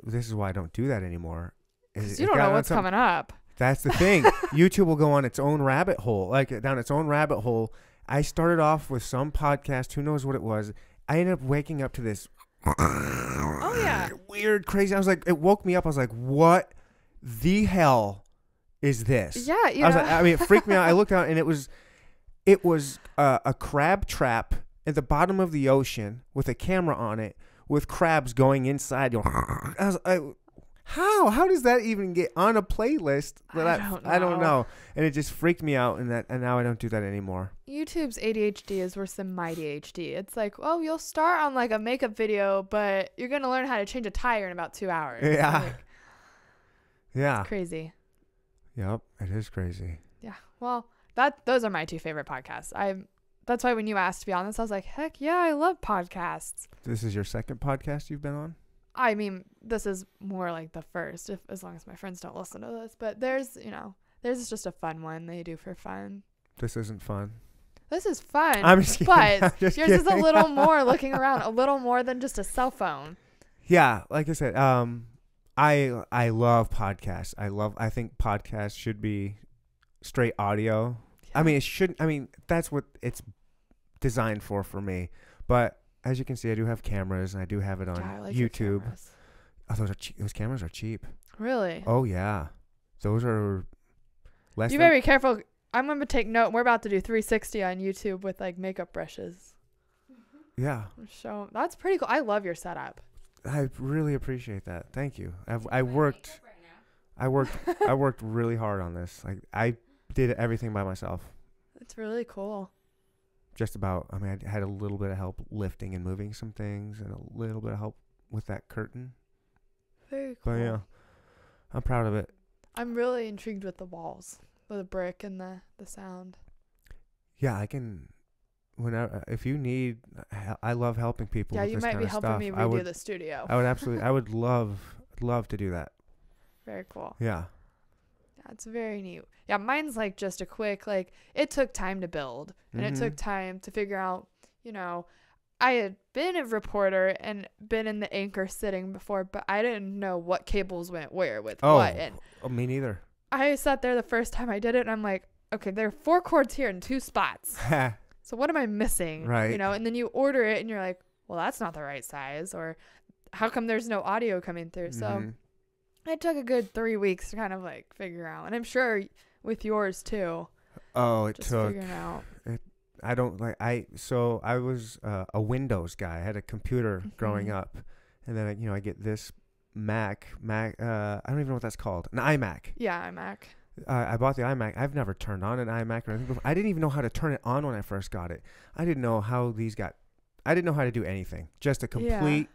this is why I don't do that anymore. is Because you don't know what's some- coming up. That's the thing. YouTube will go on its own rabbit hole, like down its own rabbit hole. I started off with some podcast, who knows what it was. I ended up waking up to this Oh, yeah. weird, crazy. I was like, it woke me up. I was like, what the hell is this? Yeah. You I was know? like, I mean, it freaked me out. I looked out and it was, it was uh, a crab trap at the bottom of the ocean with a camera on it, with crabs going inside. Going, I was, I, how? How does that even get on a playlist? That I don't I don't know. know. And it just freaked me out, and that, and now I don't do that anymore. YouTube's ADHD is worse than my ADHD. It's like, oh, you'll start on like a makeup video, but you're gonna learn how to change a tire in about two hours. Yeah. Like, Yeah. crazy. Yep. It is crazy. Yeah. Well, that those are my two favorite podcasts. i'm That's why when you asked to be on this, I was like, heck yeah, I love podcasts. This is your second podcast you've been on. I mean, this is more like the first, if as long as my friends don't listen to this. But there's, you know, there's just a fun one they do for fun. This isn't fun. This is fun. I'm just kidding. I'm but just yours is a little more looking around, a little more than just a cell phone. Yeah, like I said, um, I I love podcasts. I love. I think podcasts should be straight audio. I mean, it shouldn't. I mean, that's what it's designed for for me. But as you can see, I do have cameras, and I do have it on Yeah, I like YouTube. cameras. Oh, those are cheap. Those cameras are cheap. Really? Oh yeah, those are less. you than, better be careful. I'm gonna take note. We're about to do 360 on YouTube with like makeup brushes. Mm-hmm. yeah, So that's pretty cool. I love your setup. I really appreciate that. Thank you. I've I worked. I worked. I worked really hard on this. Like I did everything by myself. It's really cool. Just about. I mean, I had a little bit of help lifting and moving some things, and a little bit of help with that curtain. Very cool. But yeah, I'm proud of it. I'm really intrigued with the walls, with the brick and the the sound. Yeah, I can. Whenever, uh, if you need, I love helping people. yeah, with you this might be helping stuff. me redo would, the studio. I would absolutely. I would love, love to do that. Very cool. Yeah. It's very neat. Yeah, mine's like just a quick like it took time to build and it took Mhm. time to figure out, you know, I had been a reporter and been in the anchor sitting before, but I didn't know what cables went where with Oh, what. And oh, me neither. I sat there the first time I did it and I'm like, okay, there are four cords here in two spots. So what am I missing? Right. You know, and then you order it and you're like, well, that's not the right size or how come there's no audio coming through? So Mhm. It took a good three weeks to kind of like figure out. And I'm sure with yours too. Oh, it Just took. figuring out. I don't like. I so I was uh, a Windows guy. I had a computer growing Mhm. up, and then I, you know I get this Mac. Mac. Uh, I don't even know what that's called. An iMac. Yeah, iMac. Uh, I bought the iMac. I've never turned on an iMac or anything before. I didn't even know how to turn it on when I first got it. I didn't know how these got. I didn't know how to do anything. Just a Yeah. complete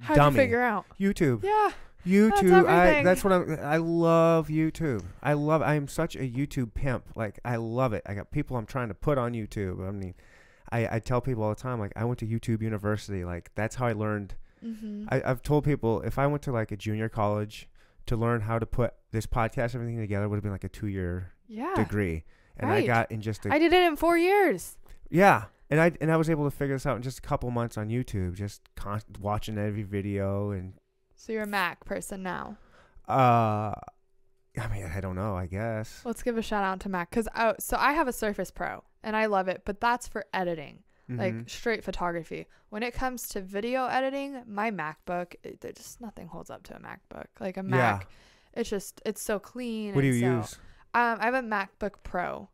How'd dummy. you figure out? YouTube. Yeah. YouTube. I, that's what I'm. I love YouTube. I love. I am such a YouTube pimp. Like I love it. I got people I'm trying to put on YouTube. I mean, I, I tell people all the time. Like I went to YouTube University. Like that's how I learned. Mm-hmm. I, I've told people if I went to like a junior college to learn how to put this podcast everything together would have been like a two year yeah. degree, and right. I got in just a I did it in four years. yeah. And I and I was able to figure this out in just a couple months on YouTube, just con- watching every video and So you're a Mac person now. uh, I mean I don't know. I guess. Let's give a shout out to Mac because oh, so I have a Surface Pro and I love it, but that's for editing, like Mhm. straight photography. When it comes to video editing, my MacBook, it, there just nothing holds up to a MacBook. Like a Mac, it's just it's so clean. What do you so- use? Um, I have a MacBook Pro.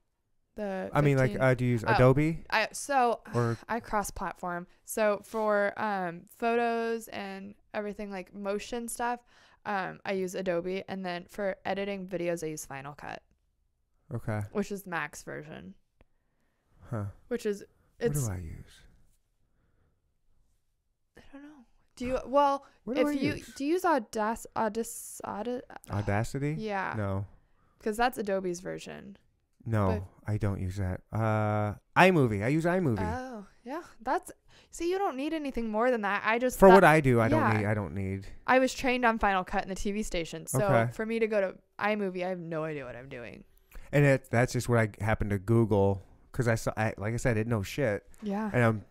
The I mean, like, 15 uh, do you use Oh. Adobe I so or I cross platform. So for um photos and everything like motion stuff, um I use Adobe and then for editing videos I use Final Cut, okay? which is Mac's version, Huh? which is What do I use? I don't know. Do you well What do I if you use? do you use Audac Audac Aud- Audacity? yeah, No, because that's Adobe's version. No, I don't use that. Uh, iMovie. I use iMovie Oh yeah, that's see you don't need anything more than that. I just for that- what I do. I don't need. I don't need. I was trained on Final Cut in the TV station, so Okay. for me to go to iMovie, I have no idea what I'm doing. And it, that's just what I happened to Google because I saw. I, like I said, I didn't know shit, Yeah. and I'm,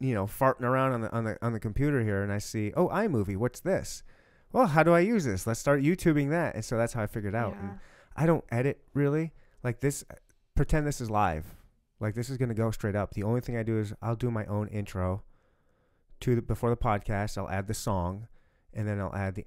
you know, farting around on the on the on the computer here, and I see, oh, iMovie. What's this? Well, how do I use this? Let's start YouTubing that, and so that's how I figured out. Yeah. And I don't edit really. Like this, pretend this is live. Like this is gonna go straight up. The only thing I do is I'll do my own intro to the before the podcast. I'll add the song, and then I'll add the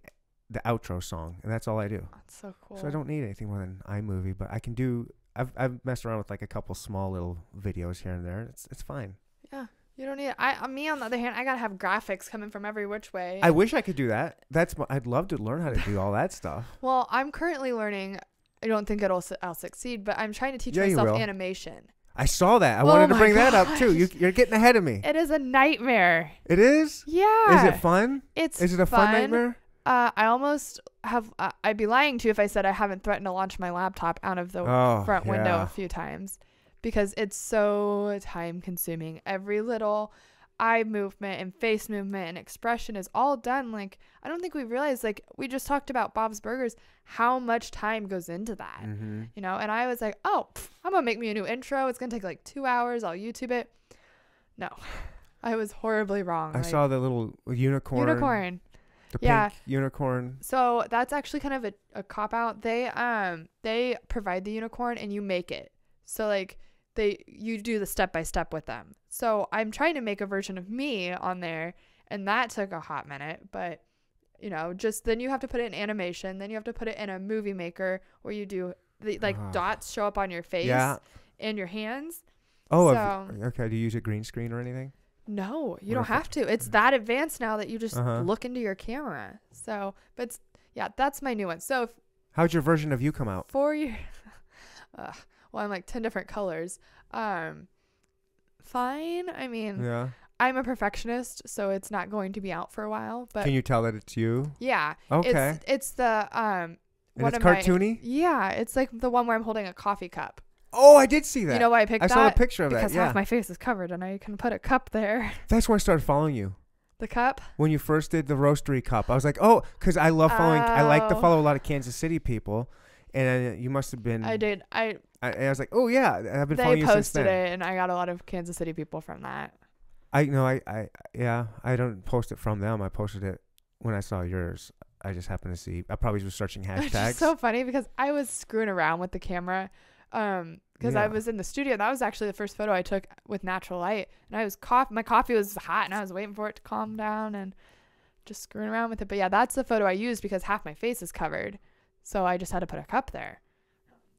the outro song, and that's all I do. That's so cool. So I don't need anything more than iMovie, but I can do. I've I've messed around with like a couple small little videos here and there. It's it's fine. Yeah. You don't need it. I, uh, me on the other hand, I gotta have graphics coming from every which way. I wish I could do that. That's my, I'd love to learn how to do all that stuff. well, I'm currently learning. I don't think it'll I'll succeed, but I'm trying to teach Yeah, myself animation. I saw that. I Oh wanted to bring that up too. You, you're getting ahead of me. It is a nightmare. It is. Yeah. Is it fun? It's Is it a fun, nightmare? Uh, I almost have. Uh, I'd be lying to you if I said I haven't threatened to launch my laptop out of the Oh, front window yeah. a few times because it's so time consuming. Every little eye movement and face movement and expression is all done. Like, I don't think we realize, like, we just talked about Bob's Burgers, how much time goes into that, Mm-hmm. you know? And I was like, oh, pff, I'm to make me a new intro. It's to take like two hours. I'll YouTube it. No, I was horribly wrong. I like, saw the little unicorn. unicorn. The Yeah. pink unicorn. So that's actually kind of a, a cop out. They um they provide the unicorn and you make it. So like they you do the step by step with them. So I'm trying to make a version of me on there and that took a hot minute, but you know, just then you have to put it in animation, then you have to put it in a movie maker where you do the like Ah. dots show up on your face Yeah. and your hands. Oh, have So- okay. Do you use a green screen or anything? No, you What don't if it- have to. It's that advanced now that you just Uh-huh. look into your camera. So, but yeah, that's my new one. So if How'd your version of you come out? four years. Ugh, well, I'm like 10 different colors. Um, fine. I mean, Yeah. I'm a perfectionist, so it's not going to be out for a while. But Can you tell that it's you? yeah, Okay. it's it's the um. and one it's cartoony. yeah, it's like the one where I'm holding a coffee cup. Oh, I did see that. You know why I picked I that? saw a picture of that. because Yeah. half my face is covered, and I can put a cup there. That's when I started following you. The cup. When you first did the Roasterie cup, I was like, oh, because I love following. I like to Oh. follow a lot of Kansas City people, and you must have been. I did. I I, and I was like, oh yeah, I've been they following you since posted then. it, and I got a lot of Kansas City people from that. I no, I, I yeah, I don't post it from them. I posted it when I saw yours. I just happened to see. I probably was searching It's hashtags. just so funny because I was screwing around with the camera. Um, because I was in the studio. That was actually the first photo I took with natural light, and I was cough. My coffee was hot, and I was waiting for it to calm down and just screwing around with it. But yeah, that's the photo I used because half my face is covered, so I just had to put a cup there.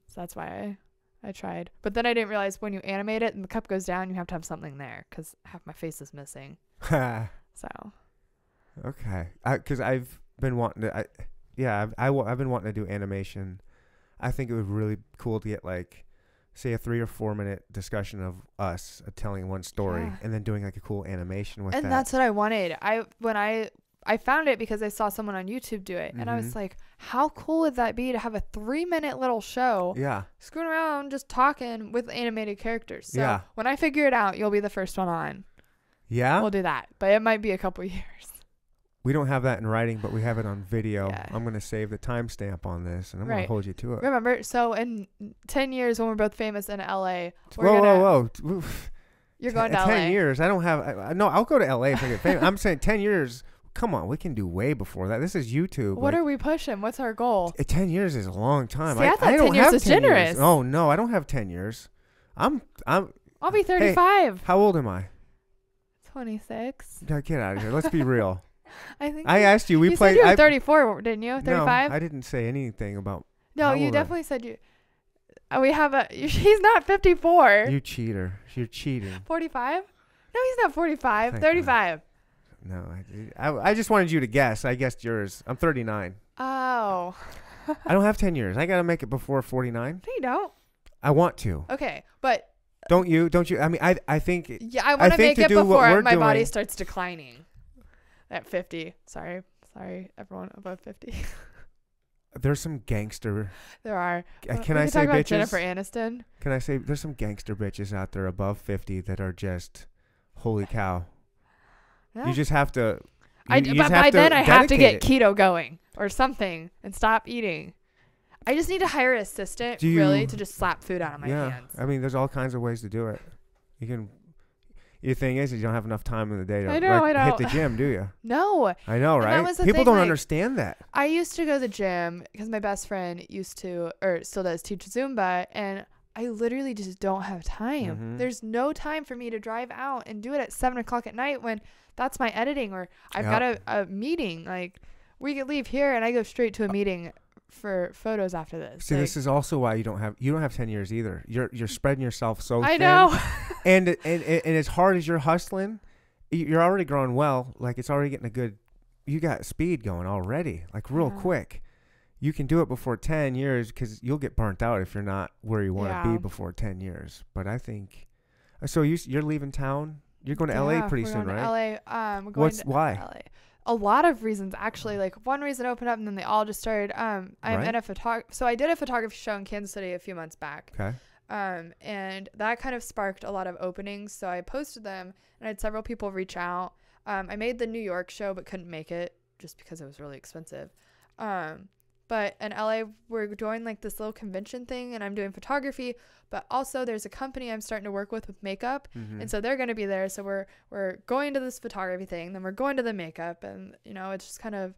So that's why I I tried. But then I didn't realize when you animate it and the cup goes down, you have to have something there because half my face is missing. So okay, because I've been wanting to. I, yeah, I've, I, wa- I've been wanting to do animation. I think it would be really cool to get like, say, a three or four minute discussion of us uh, telling one story, Yeah. and then doing like a cool animation with and that. that's what I wanted. I when I I found it because I saw someone on YouTube do it, and I was Mhm. like, how cool would that be to have a three minute little show yeah, screwing around just talking with animated characters? So Yeah. when I figure it out, you'll be the first one on. yeah. We'll do that, but it might be a couple years. we don't have that in writing, but we have it on video. Yeah. I'm gonna save the timestamp on this, and I'm Right. gonna hold you to it. Remember, so in ten years when we're both famous in LA, we're whoa, gonna whoa, whoa, you're Ten- going to ten LA. years. I don't have. I, I- no, I'll go to LA if I get famous. I'm saying ten years. Come on, we can do way before that. This is YouTube. What like, are we pushing? What's our goal? ten years is a long time. See, I thought 10 don't years 10 years. Oh no, I don't have ten years. I'm. I'm. I'll be 35. How old am I? 26. No, Get out of here. Let's be real. I think. I you- asked you. We you played. said you were I, 34, didn't you? 35. No, I didn't say anything about No, you old I- definitely said you. Uh, we have a. He's not 54. you. Cheater. You're cheating. 45? No, he's not 45. Thank God. 35. No, I, I. I just wanted you to guess. I guessed yours. I'm 39. Oh. I don't have 10 years. I gotta make it before 49. No, you don't. I want to. Okay, but Don't you? Don't you? I mean, I. I think. yeah, I want to think make to it do what before we're my body doing- starts declining. At 50. Sorry. Sorry, everyone above 50. There's some gangster. there are. uh, Can we I say talk about? Jennifer Aniston. Can I say there's some gangster bitches out there above 50 that are just, holy cow. Yeah. You just have to. I, you- d- you but by then I have to get it. keto going or something and stop eating. I just need to hire an assistant Do really to just slap food out of my yeah, hands. I mean, there's all kinds of ways to do it. You can. Your thing is, is you don't have enough time in the day to I know, like, I hit the gym, do you? No, I know, right? People thing, don't like- understand that. I used to go to the gym because my best friend used to, or still does, teach Zumba, and I literally just don't have time. Mhm. There's no time for me to drive out and do it at seven o'clock at night when that's my editing, or I've got a, a meeting. Like we could leave here and I go straight to a meeting for photos after this. See, Like, this is also why you don't have you don't have 10 years either. You're you're spreading yourself so I thin. know. and, and and and as hard as you're hustling, you're already growing well. Like it's already getting a good. You got speed going already, like real Yeah. quick. You can do it before ten years because you'll get burnt out if you're not where you want to Yeah. be before ten years. But I think. So you you're leaving town. You're going to LA pretty soon, going right? To LA. Um, going What's to why? LA. A lot of reasons actually. Like one reason opened up and then they all just started. Um, I'm Right. in a photog. So I did a photography show in Kansas City a few months back. Okay. Um, and that kind of sparked a lot of openings. So I posted them and I had several people reach out. Um, I made the New York show but couldn't make it just because it was really expensive. Um, But in LA, we're doing like this little convention thing, and I'm doing photography. But also, there's a company I'm starting to work with with makeup, Mhm. and so they're going to be there. So we're we're going to this photography thing, then we're going to the makeup, and you know, it's just kind of,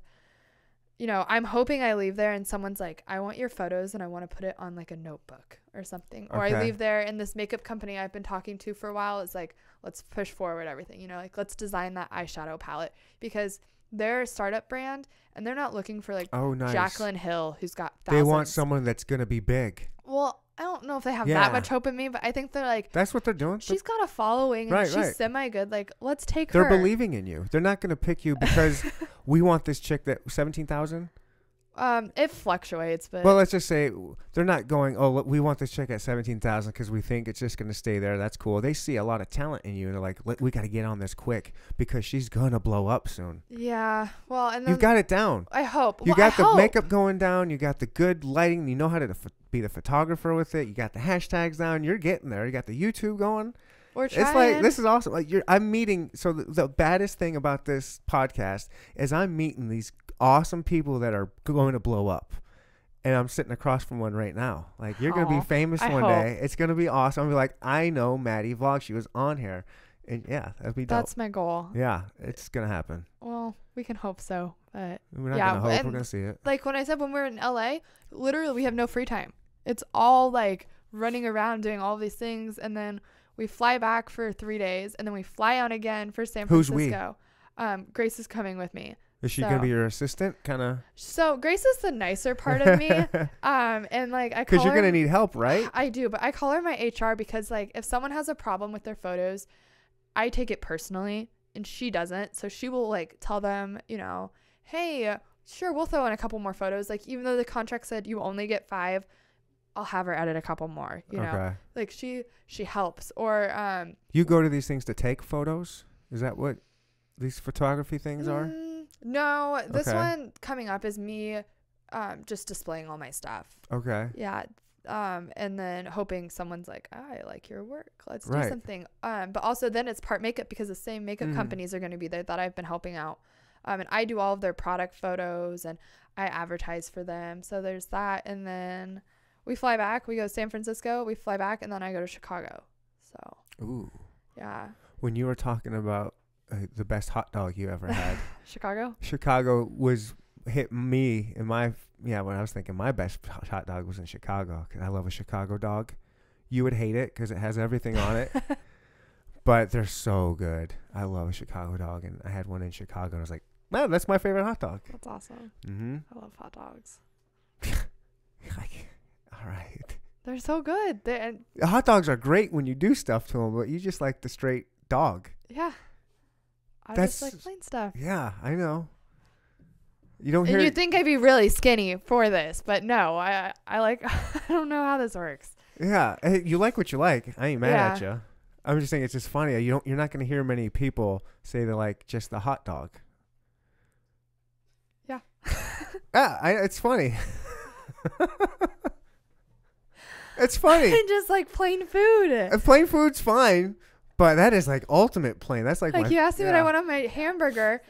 you know, I'm hoping I leave there and someone's like, I want your photos, and I want to put it on like a notebook or something, or I leave there, and this makeup company I've been talking to for a while is like, let's push forward everything, you know, like let's design that eyeshadow palette because they're a startup brand and they're not looking for like oh, nice. Jaclyn Hill who's got They want someone that's gonna be big. Well, I don't know if they have Yeah. that much hope in me, but I think they're like, That's what they're doing. she's got a following and Right, she's right. semi good. Like, let's take her. They're believing in you. They're not gonna pick you because we want this chick that seventeen thousand. Um, it fluctuates, but Well, let's just say they're not going. Oh, look, we want this check at seventeen thousand because we think it's just gonna stay there. That's cool. They see a lot of talent in you, and they're like, "Let- "We got to get on this quick because she's gonna blow up soon." yeah. Well, and then You've got it down. I hope You Well, I got the hope. makeup going down. You got the good lighting. You know how to be the photographer with it. You got the hashtags down. You're getting there. You got the YouTube going. We're trying. It's like this is awesome. Like you're, I'm meeting. So the, the baddest thing about this podcast is I'm meeting these awesome people that are going to blow up, and I'm sitting across from one right now. Like you're gonna Aw, be famous I one hope. day. It's gonna be awesome. I'm be like, I know Maddie Vlog. She was on here, and yeah, that'd be dope. That's my goal. yeah, it's gonna happen. Well, we can hope so, but We're not Yeah, gonna hope. We're and- gonna see it. like when I said when we were in LA, literally we have no free time. It's all like running around doing all these things and then we fly back for 3 days and then we fly out again for San Who's we? Francisco. Um Grace is coming with me. Is she gonna be your assistant? Kind of. So Grace is the nicer part of me. Um and like I call Because you're her gonna need help, right? I do, but I call her my HR because like if someone has a problem with their photos, I take it personally and she doesn't. So she will like tell them, you know, hey, sure, we'll throw in a couple more photos. Like even though the contract said you only get five, I'll have her edit a couple more. You know, okay. like she she helps. Or um, You go to these things to take photos? Is that what these photography things are? Mm, no, this Okay. one coming up is me, um, just displaying all my stuff. Okay. Yeah. Um, and then hoping someone's like, "Ah, I like your work. Let's do something. Um, but also then it's part makeup because the same makeup Mhm. companies are going to be there that I've been helping out. Um, and I do all of their product photos and I advertise for them. So there's that. And then we fly back. We go to San Francisco. We fly back, and then I go to Chicago. So Ooh. yeah, When you were talking about uh, the best hot dog you ever had, Chicago. Chicago was hit me in my yeah when I was thinking my best hot- dog was in Chicago 'cause I love a Chicago dog. You would hate it because it has everything on it, but they're so good. I love a Chicago dog, and I had one in Chicago, and I was like, man, that's my favorite hot dog. That's awesome. Mm-hmm. I love hot dogs. Like, all right. They're so good. They Hot dogs are great when you do stuff to them, but you just like the straight dog. yeah. I That's- just like plain stuff. Yeah, I know. You don't hear And you'd think I'd be really skinny for this, but no, I I like I don't know how this works. Yeah, eh, you like what you like. I ain't mad at you. I'm just saying it's just funny. You don't. You're not gonna hear many people say they like just the hot dog. Yeah. Yeah, I, it's funny. it's funny. and just like plain food. Uh, plain food's fine, but that is like ultimate plain. That's like, Like my, you asked me what I want on my hamburger.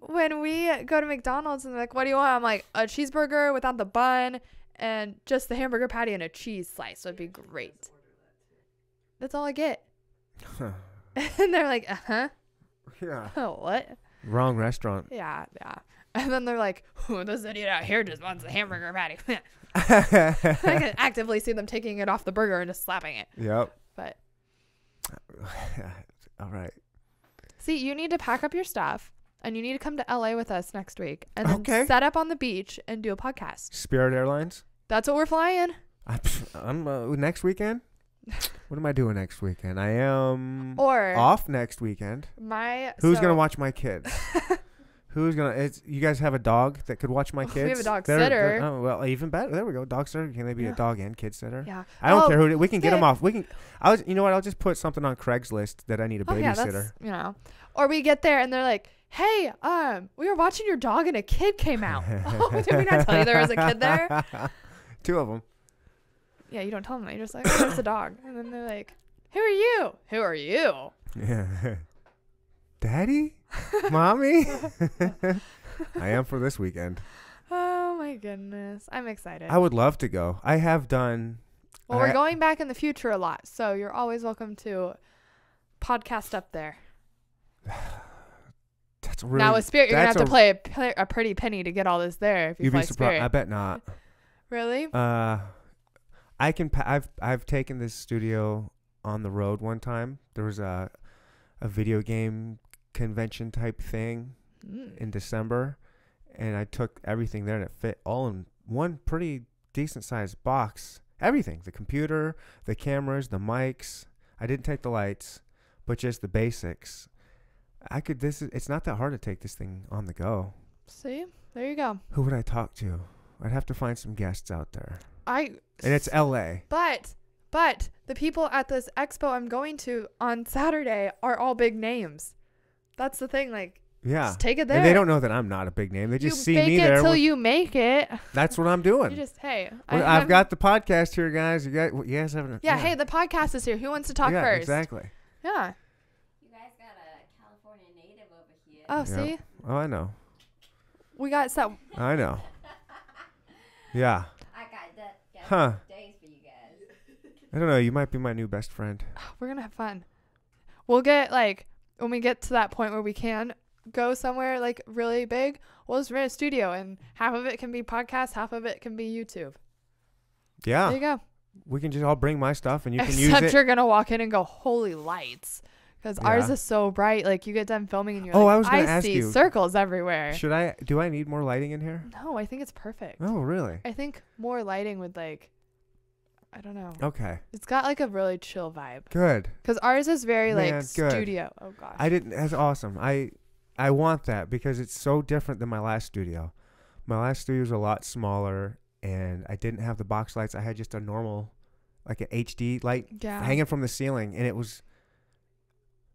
When we go to McDonald's and they're like, "What do you want?" I'm like, "A cheeseburger without the bun and just the hamburger patty and a cheese slice would be great." That's all I get. and they're like, "Uh huh." yeah. what? Wrong restaurant. Yeah, yeah. And then they're like, oh, "This idiot out here just wants a hamburger patty." I can actively see them taking it off the burger and just slapping it. yep. All right. see, you need to pack up your stuff and you need to come to LA with us next week and then Okay. set up on the beach and do a podcast. Spirit Airlines. That's what we're flying. I'm, I'm uh, next weekend. What am I doing next weekend? I am Or off next weekend. my Who's so- gonna watch my kids? Who's gonna? It's you guys have a dog that could watch my kids. We kids. have a dog They're- they're- sitter. oh well, even better. There we go. Dog sitter. Can they be Yeah. a dog and kid sitter? Yeah. I don't Oh, care who. We can get them off. We can. I was. You know what? I'll just put something on Craigslist that I need a Oh yeah, babysitter. that's you know. Or we get there and they're like, "Hey, um, we were watching your dog and a kid came out." oh, did we not tell you there was a kid there? Two of them. Yeah, you don't tell them. You're just like, "Oh, there's a dog," and then they're like, "Who are you? Who are you?" Yeah. Daddy, mommy. I am for this weekend. Oh my goodness. I'm excited. I would love to go. I have done. well, we're I- going back in the future a lot, so you're always welcome to podcast up there. That's really. now with Spirit, you're gonna have that's to play a, a pretty penny to get all this there if you You'd fly be surprised. Spirit. I bet not. really? Uh, I can. Pa- I've I've taken this studio on the road one time. There was a a video game convention type thing Mm. in December, and I took everything there and it fit all in one pretty decent sized box. Everything: the computer, the cameras, the mics. I didn't take the lights, but just the basics. I could. This is. It's not that hard to take this thing on the go. See, there you go. Who would I talk to? I'd have to find some guests out there, I. and it's L.A. But but the people at this expo I'm going to on Saturday are all big names. That's the thing. Like, Yeah. just take it there. And they don't know that I'm not a big name. They just you see fake me it there. till you make it. that's what I'm doing. You just hey. Well, I- I've got the podcast here, guys. You guys, you guys haven't. Yeah, Hey, the podcast is here. Who wants to talk yeah, first? exactly. Yeah. You guys got a California native over here. Oh, Yeah. see, Oh, I know. we got some. I know. Yeah. I got that. Huh. days for you guys. I don't know. You might be my new best friend. We're gonna have fun. We'll get like when we get to that point where we can go somewhere like really big. We'll just rent a studio, and half of it can be podcast, half of it can be YouTube. Yeah. There you go. We can just all bring my stuff and you can use Except it. you're gonna walk in and go, "Holy lights!" Because ours is so bright. Like you get done filming and you're Oh, like, I was gonna ask see you. circles everywhere." Should I? Do I need more lighting in here? no, I think it's perfect. Oh, really? I think more lighting would like, I don't know. Okay. It's got like a really chill vibe. Good. Cause ours is very Man, like good. studio. Oh gosh. I didn't. That's awesome. I I want that because it's so different than my last studio. My last studio was a lot smaller, and I didn't have the box lights. I had just a normal, like an HD light yeah. hanging from the ceiling, and it was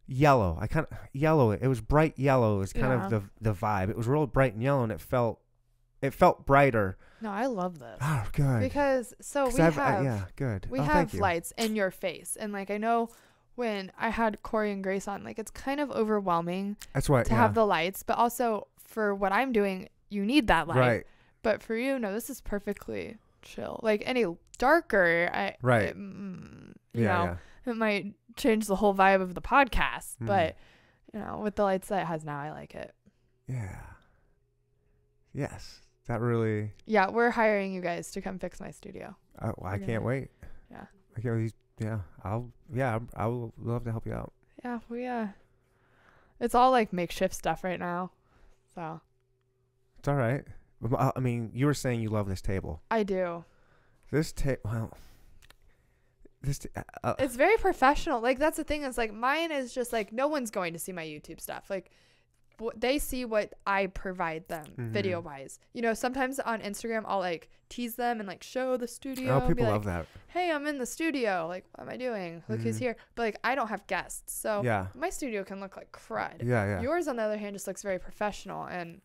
yellow. I kind of yellow. It was bright yellow. Is kind Yeah. of the the vibe. It was real bright and yellow, and it felt it felt brighter. No, I love this. Oh, good. Because so we have I, yeah, good. we oh, have lights in your face, and like I know when I had Corey and Grace on, like it's kind of overwhelming That's why. to yeah. have the lights, but also for what I'm doing, you need that light. right. But for you, no, this is perfectly chill. Like any darker, I Right. it, mm, you Yeah, know, yeah. it might change the whole vibe of the podcast. Mhm. But you know, with the lights that it has now, I like it. Yeah. Yes. That really. Yeah, we're hiring you guys to come fix my studio. I, I can't wait. Yeah. I can't wait. Yeah. I'll. Yeah. I'm- will love to help you out. Yeah, we uh, it's all like makeshift stuff right now. So It's all right. Uh, I mean, you were saying you love this table. I do. This table. Well. This. ta- uh, uh, It's very professional. Like that's the thing is like mine is just like no one's going to see my YouTube stuff. Like they see what I provide them Mhm. video wise. You know, sometimes on Instagram I'll like tease them and like show the studio. oh, people like, love that. Hey, I'm in the studio. Like, what am I doing? Look who's Mhm. here. But like I don't have guests, so Yeah. my studio can look like crud. Yeah. Yeah. Yours, on the other hand, just looks very professional. And,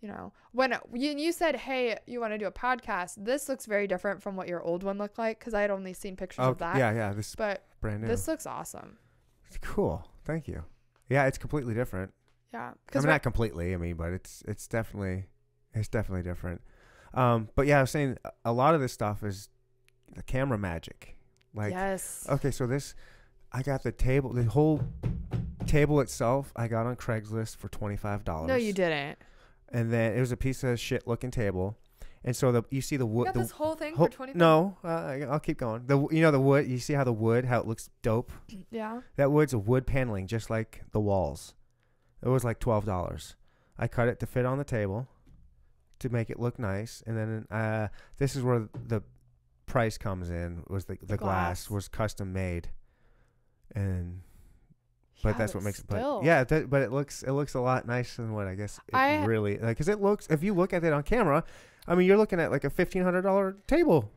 you know, when you, you said, hey, you want to do a podcast, this looks very different from what your old one looked like because I had only seen pictures Oh, of that. yeah. Yeah. This But brand new. this looks awesome. It's cool. Thank you. Yeah. It's completely different. Yeah. I mean, not completely. I mean, but it's it's definitely it's definitely different. Um, but yeah, I was saying a- lot of this stuff is the camera magic. Like, yes. okay, so this, I got the table, the whole table itself, I got on Craigslist for twenty five dollars. no, you didn't. And then it was a piece of shit looking table, and so the you see the You wood. got The, this whole thing whole- for 20 no, uh, I'll keep going. The you know the wood. You see how the wood, how it looks dope. Yeah. That wood's a wood paneling, just like the walls. It was like twelve dollars. I cut it to fit on the table, to make it look nice, and then uh, this is where the price comes in. Was the the glass, glass. was custom made, and but Yeah, that's what makes it. But yeah, that, but it looks it looks a lot nicer than what I guess it I- really like. Cause it looks if you look at it on camera, I mean you're looking at like a fifteen hundred dollar table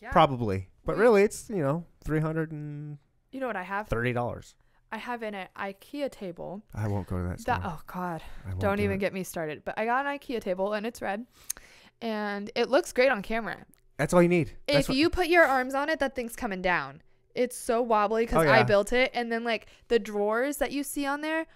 Yeah. probably, but really it's you know three hundred and You know what I have? thirty dollars. I have in an uh, IKEA table. I won't go to that. Store. That oh god. Don't do even it. get me started. But I got an IKEA table and it's red. And it looks great on camera. That's all you need. That's if you put your arms on it, that thing's coming down. It's so wobbly because Oh, I built it. And then like the drawers that you see on there,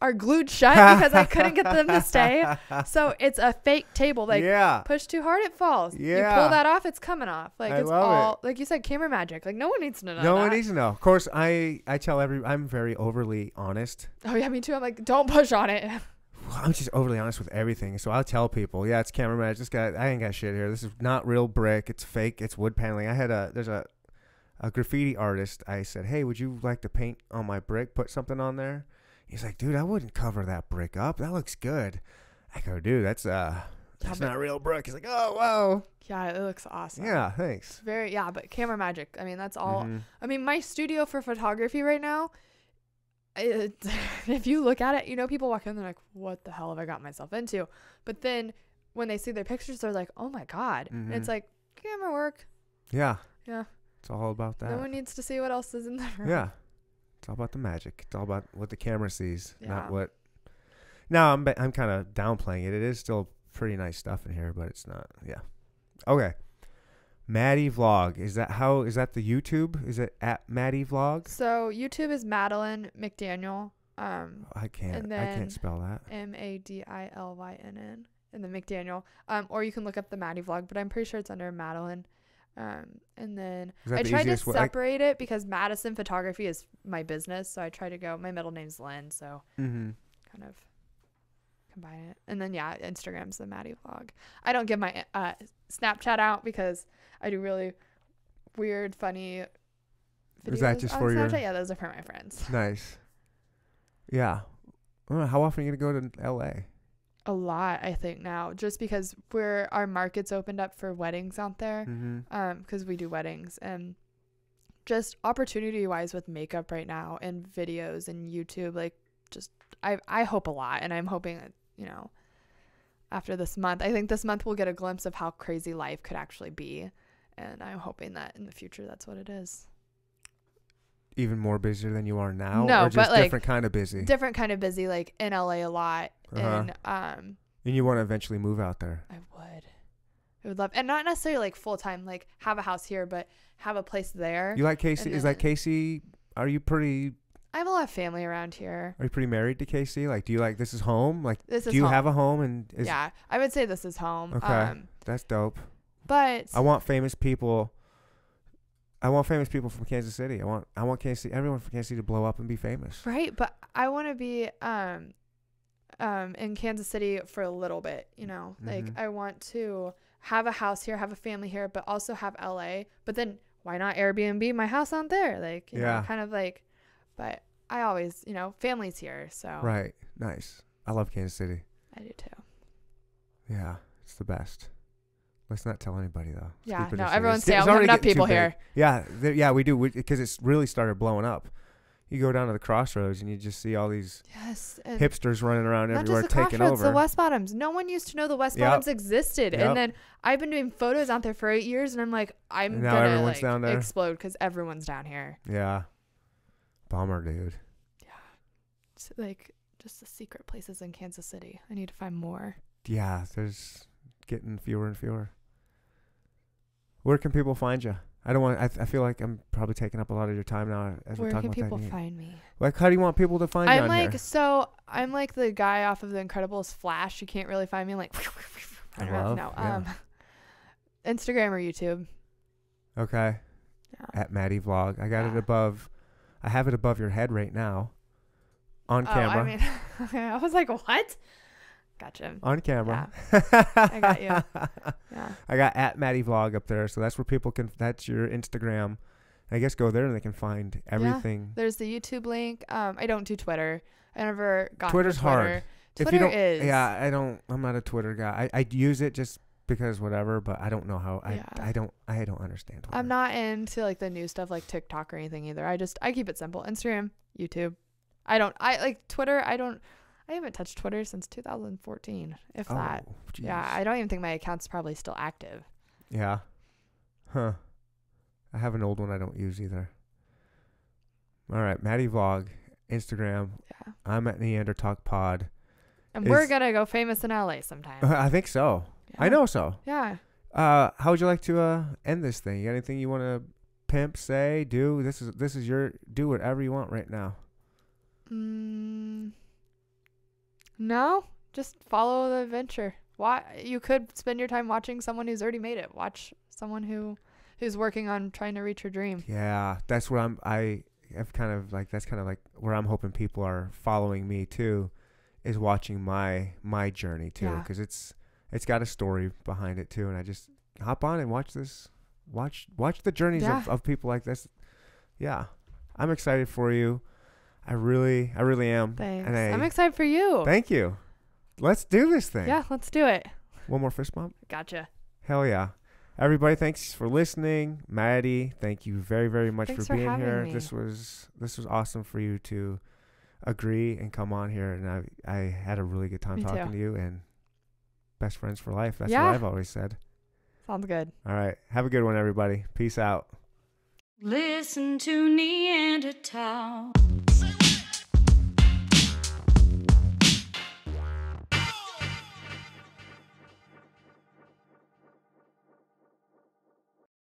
are glued shut because I couldn't get them to stay. So it's a fake table. Like yeah. push too hard, it falls. You Yeah. pull that off, it's coming off. Like I it's love it. all like you said, camera magic. Like no one needs to know. No one needs to know. Of course, I I tell every I'm very overly honest. Oh yeah, me too. I'm like, don't push on it. I'm just overly honest with everything. So I'll tell people, yeah, it's camera magic. This guy, I ain't got shit here. This is not real brick. It's fake. It's wood paneling. I had a there's a a graffiti artist. I said, hey, would you like to paint on my brick? Put something on there. He's like, dude, I wouldn't cover that brick up. That looks good. I go, dude, that's uh, that's but- not real brick. He's like, oh, whoa. Yeah, it looks awesome. Yeah, thanks. It's very yeah, but camera magic. I mean, that's all. Mhm. I mean, my studio for photography right now. It, if you look at it, you know, people walk in, they're like, "What the hell have I got myself into?" But then when they see their pictures, they're like, "Oh my god!" And it's like camera work. Yeah. Yeah. It's all about that. No one needs to see what else is in the room. Yeah. It's all about the magic. It's all about what the camera sees, Yeah. not what. No, I'm I'm kind of downplaying it. It is still pretty nice stuff in here, but it's not. Yeah. Okay. Maddie vlog is that how is that the YouTube? Is it at Maddie vlog? So YouTube is Madilynn McDaniel. Um, I can't. And I can't spell that. M A D I L Y N N, and then McDaniel. Um, or you can look up the Maddie vlog, but I'm pretty sure it's under Madilynn. Um, and then I tried to way? Separate it because Madison Photography is my business, so I try to go. My middle name's Lynn, so Mhm. kind of combine it. And then yeah, Instagram's the Maddie vlog. I don't give my uh, Snapchat out because I do really weird, funny. Videos Is that just for your- Snapchat? Yeah, those are for my friends. Nice. Yeah. How often are you gonna go to L.A.? A lot, I think now, just because we're our market's opened up for weddings out there. Mm-hmm. um because we do weddings and just opportunity wise with makeup right now and videos and youtube like just i i hope a lot and i'm hoping that you know after this month i think this month we'll get a glimpse of how crazy life could actually be and i'm hoping that in the future that's what it is Even more busier than you are now, No, or just but, like, different kind of busy. different kind of busy like in la a lot Uh-huh. and um and you want to eventually move out there. i would i would love and not necessarily like full time like have a house here but have a place there You like KC? Is then- KC? Are you pretty? i have a lot of family around here Are you pretty married to KC? Like, do you like this is home? Like, this is do you home. have a home? And is yeah, I would say this is home. Okay. Um, that's dope. but I want famous people. I want famous people from Kansas City. I want I want Kansas everyone from Kansas City to blow up and be famous. right, but I want to be um, um, in Kansas City for a little bit. You know, like Mhm. I want to have a house here, have a family here, but also have LA. But then why not Airbnb my house out there? Like, you Yeah. know, kind of like. But I always, you know, family's here, so Right. Nice. I love Kansas City. I do too. Yeah, it's the best. Let's not tell anybody though. Yeah, no, everyone's saying it's we have already enough people here. Yeah, yeah, we do because it's really started blowing up. You go down to the crossroads and you just see all these Yes, hipsters running around Not everywhere just the taking Crossroads, over. the West Bottoms. No one used to know the West Yep. Bottoms existed, Yep. and then I've been doing photos out there for eight years, and I'm like, I'm now gonna like explode because everyone's down here. yeah. Bummer, dude. Yeah, it's like just the secret places in Kansas City. I need to find more. Yeah, there's getting fewer and fewer. Where can people find you? I don't want. I, I feel like I'm probably taking up a lot of your time now as Where we're talking can about people that. find me? Like, how do you want people to find you I'm on like here? so. I'm like the guy off of The Incredibles, Flash. You can't really find me like. I love, no, yeah. um, Instagram or YouTube. Okay, Yeah. at Maddie Vlog. I got it above. I have it above your head right now. On Oh, camera. I mean, I was like, what? Gotcha. on camera. I got you. Yeah. I got at Maddie Vlog up there, so that's where people can. That's your Instagram. I guess go there and they can find everything. Yeah. There's the YouTube link. Um, I don't do Twitter. I never got Twitter's Twitter. hard. Twitter if you don't, is. yeah, I don't. I'm not a Twitter guy. I I use it just because whatever, but I don't know how. I Yeah. I don't I don't understand. Twitter. I'm not into like the new stuff like TikTok or anything either. I just I keep it simple. Instagram, YouTube. I don't. I like Twitter. I don't. I haven't touched Twitter since 2014, if Oh, that. Yeah. I don't even think my account's probably still active. Yeah. Huh. I have an old one I don't use either. All right, Maddie Vlog, Instagram. Yeah. I'm at Neanderthal Pod. And we're gonna go famous in LA sometime. I think so. I know so. Yeah. Uh, how would you like to uh end this thing? You got anything you want to pimp, say, do? This is this is your do whatever you want right now. Mm, No, just follow the adventure. Why you could spend your time watching someone who's already made it. Watch someone who who's working on trying to reach your dream. Yeah, that's what I'm. I have kind of like that's kind of like where I'm hoping people are following me too, is watching my my journey too, Yeah. because it's it's got a story behind it too, and I just hop on and watch this, watch watch the journeys of, of people like this. Yeah, I'm excited for you. I really, I really am. Thanks. And I, I'm excited for you. Thank you. Let's do this thing. Yeah, let's do it. One more fist bump. Gotcha. Hell yeah. Everybody, thanks for listening. Maddie, thank you very, very much Thanks for for being having here. me. This was this was awesome for you to agree and come on here and I I had a really good time Me talking too. to you and best friends for life. That's Yeah. what I've always said. Sounds good. All right. Have a good one everybody. Peace out. Listen to Neanderthal.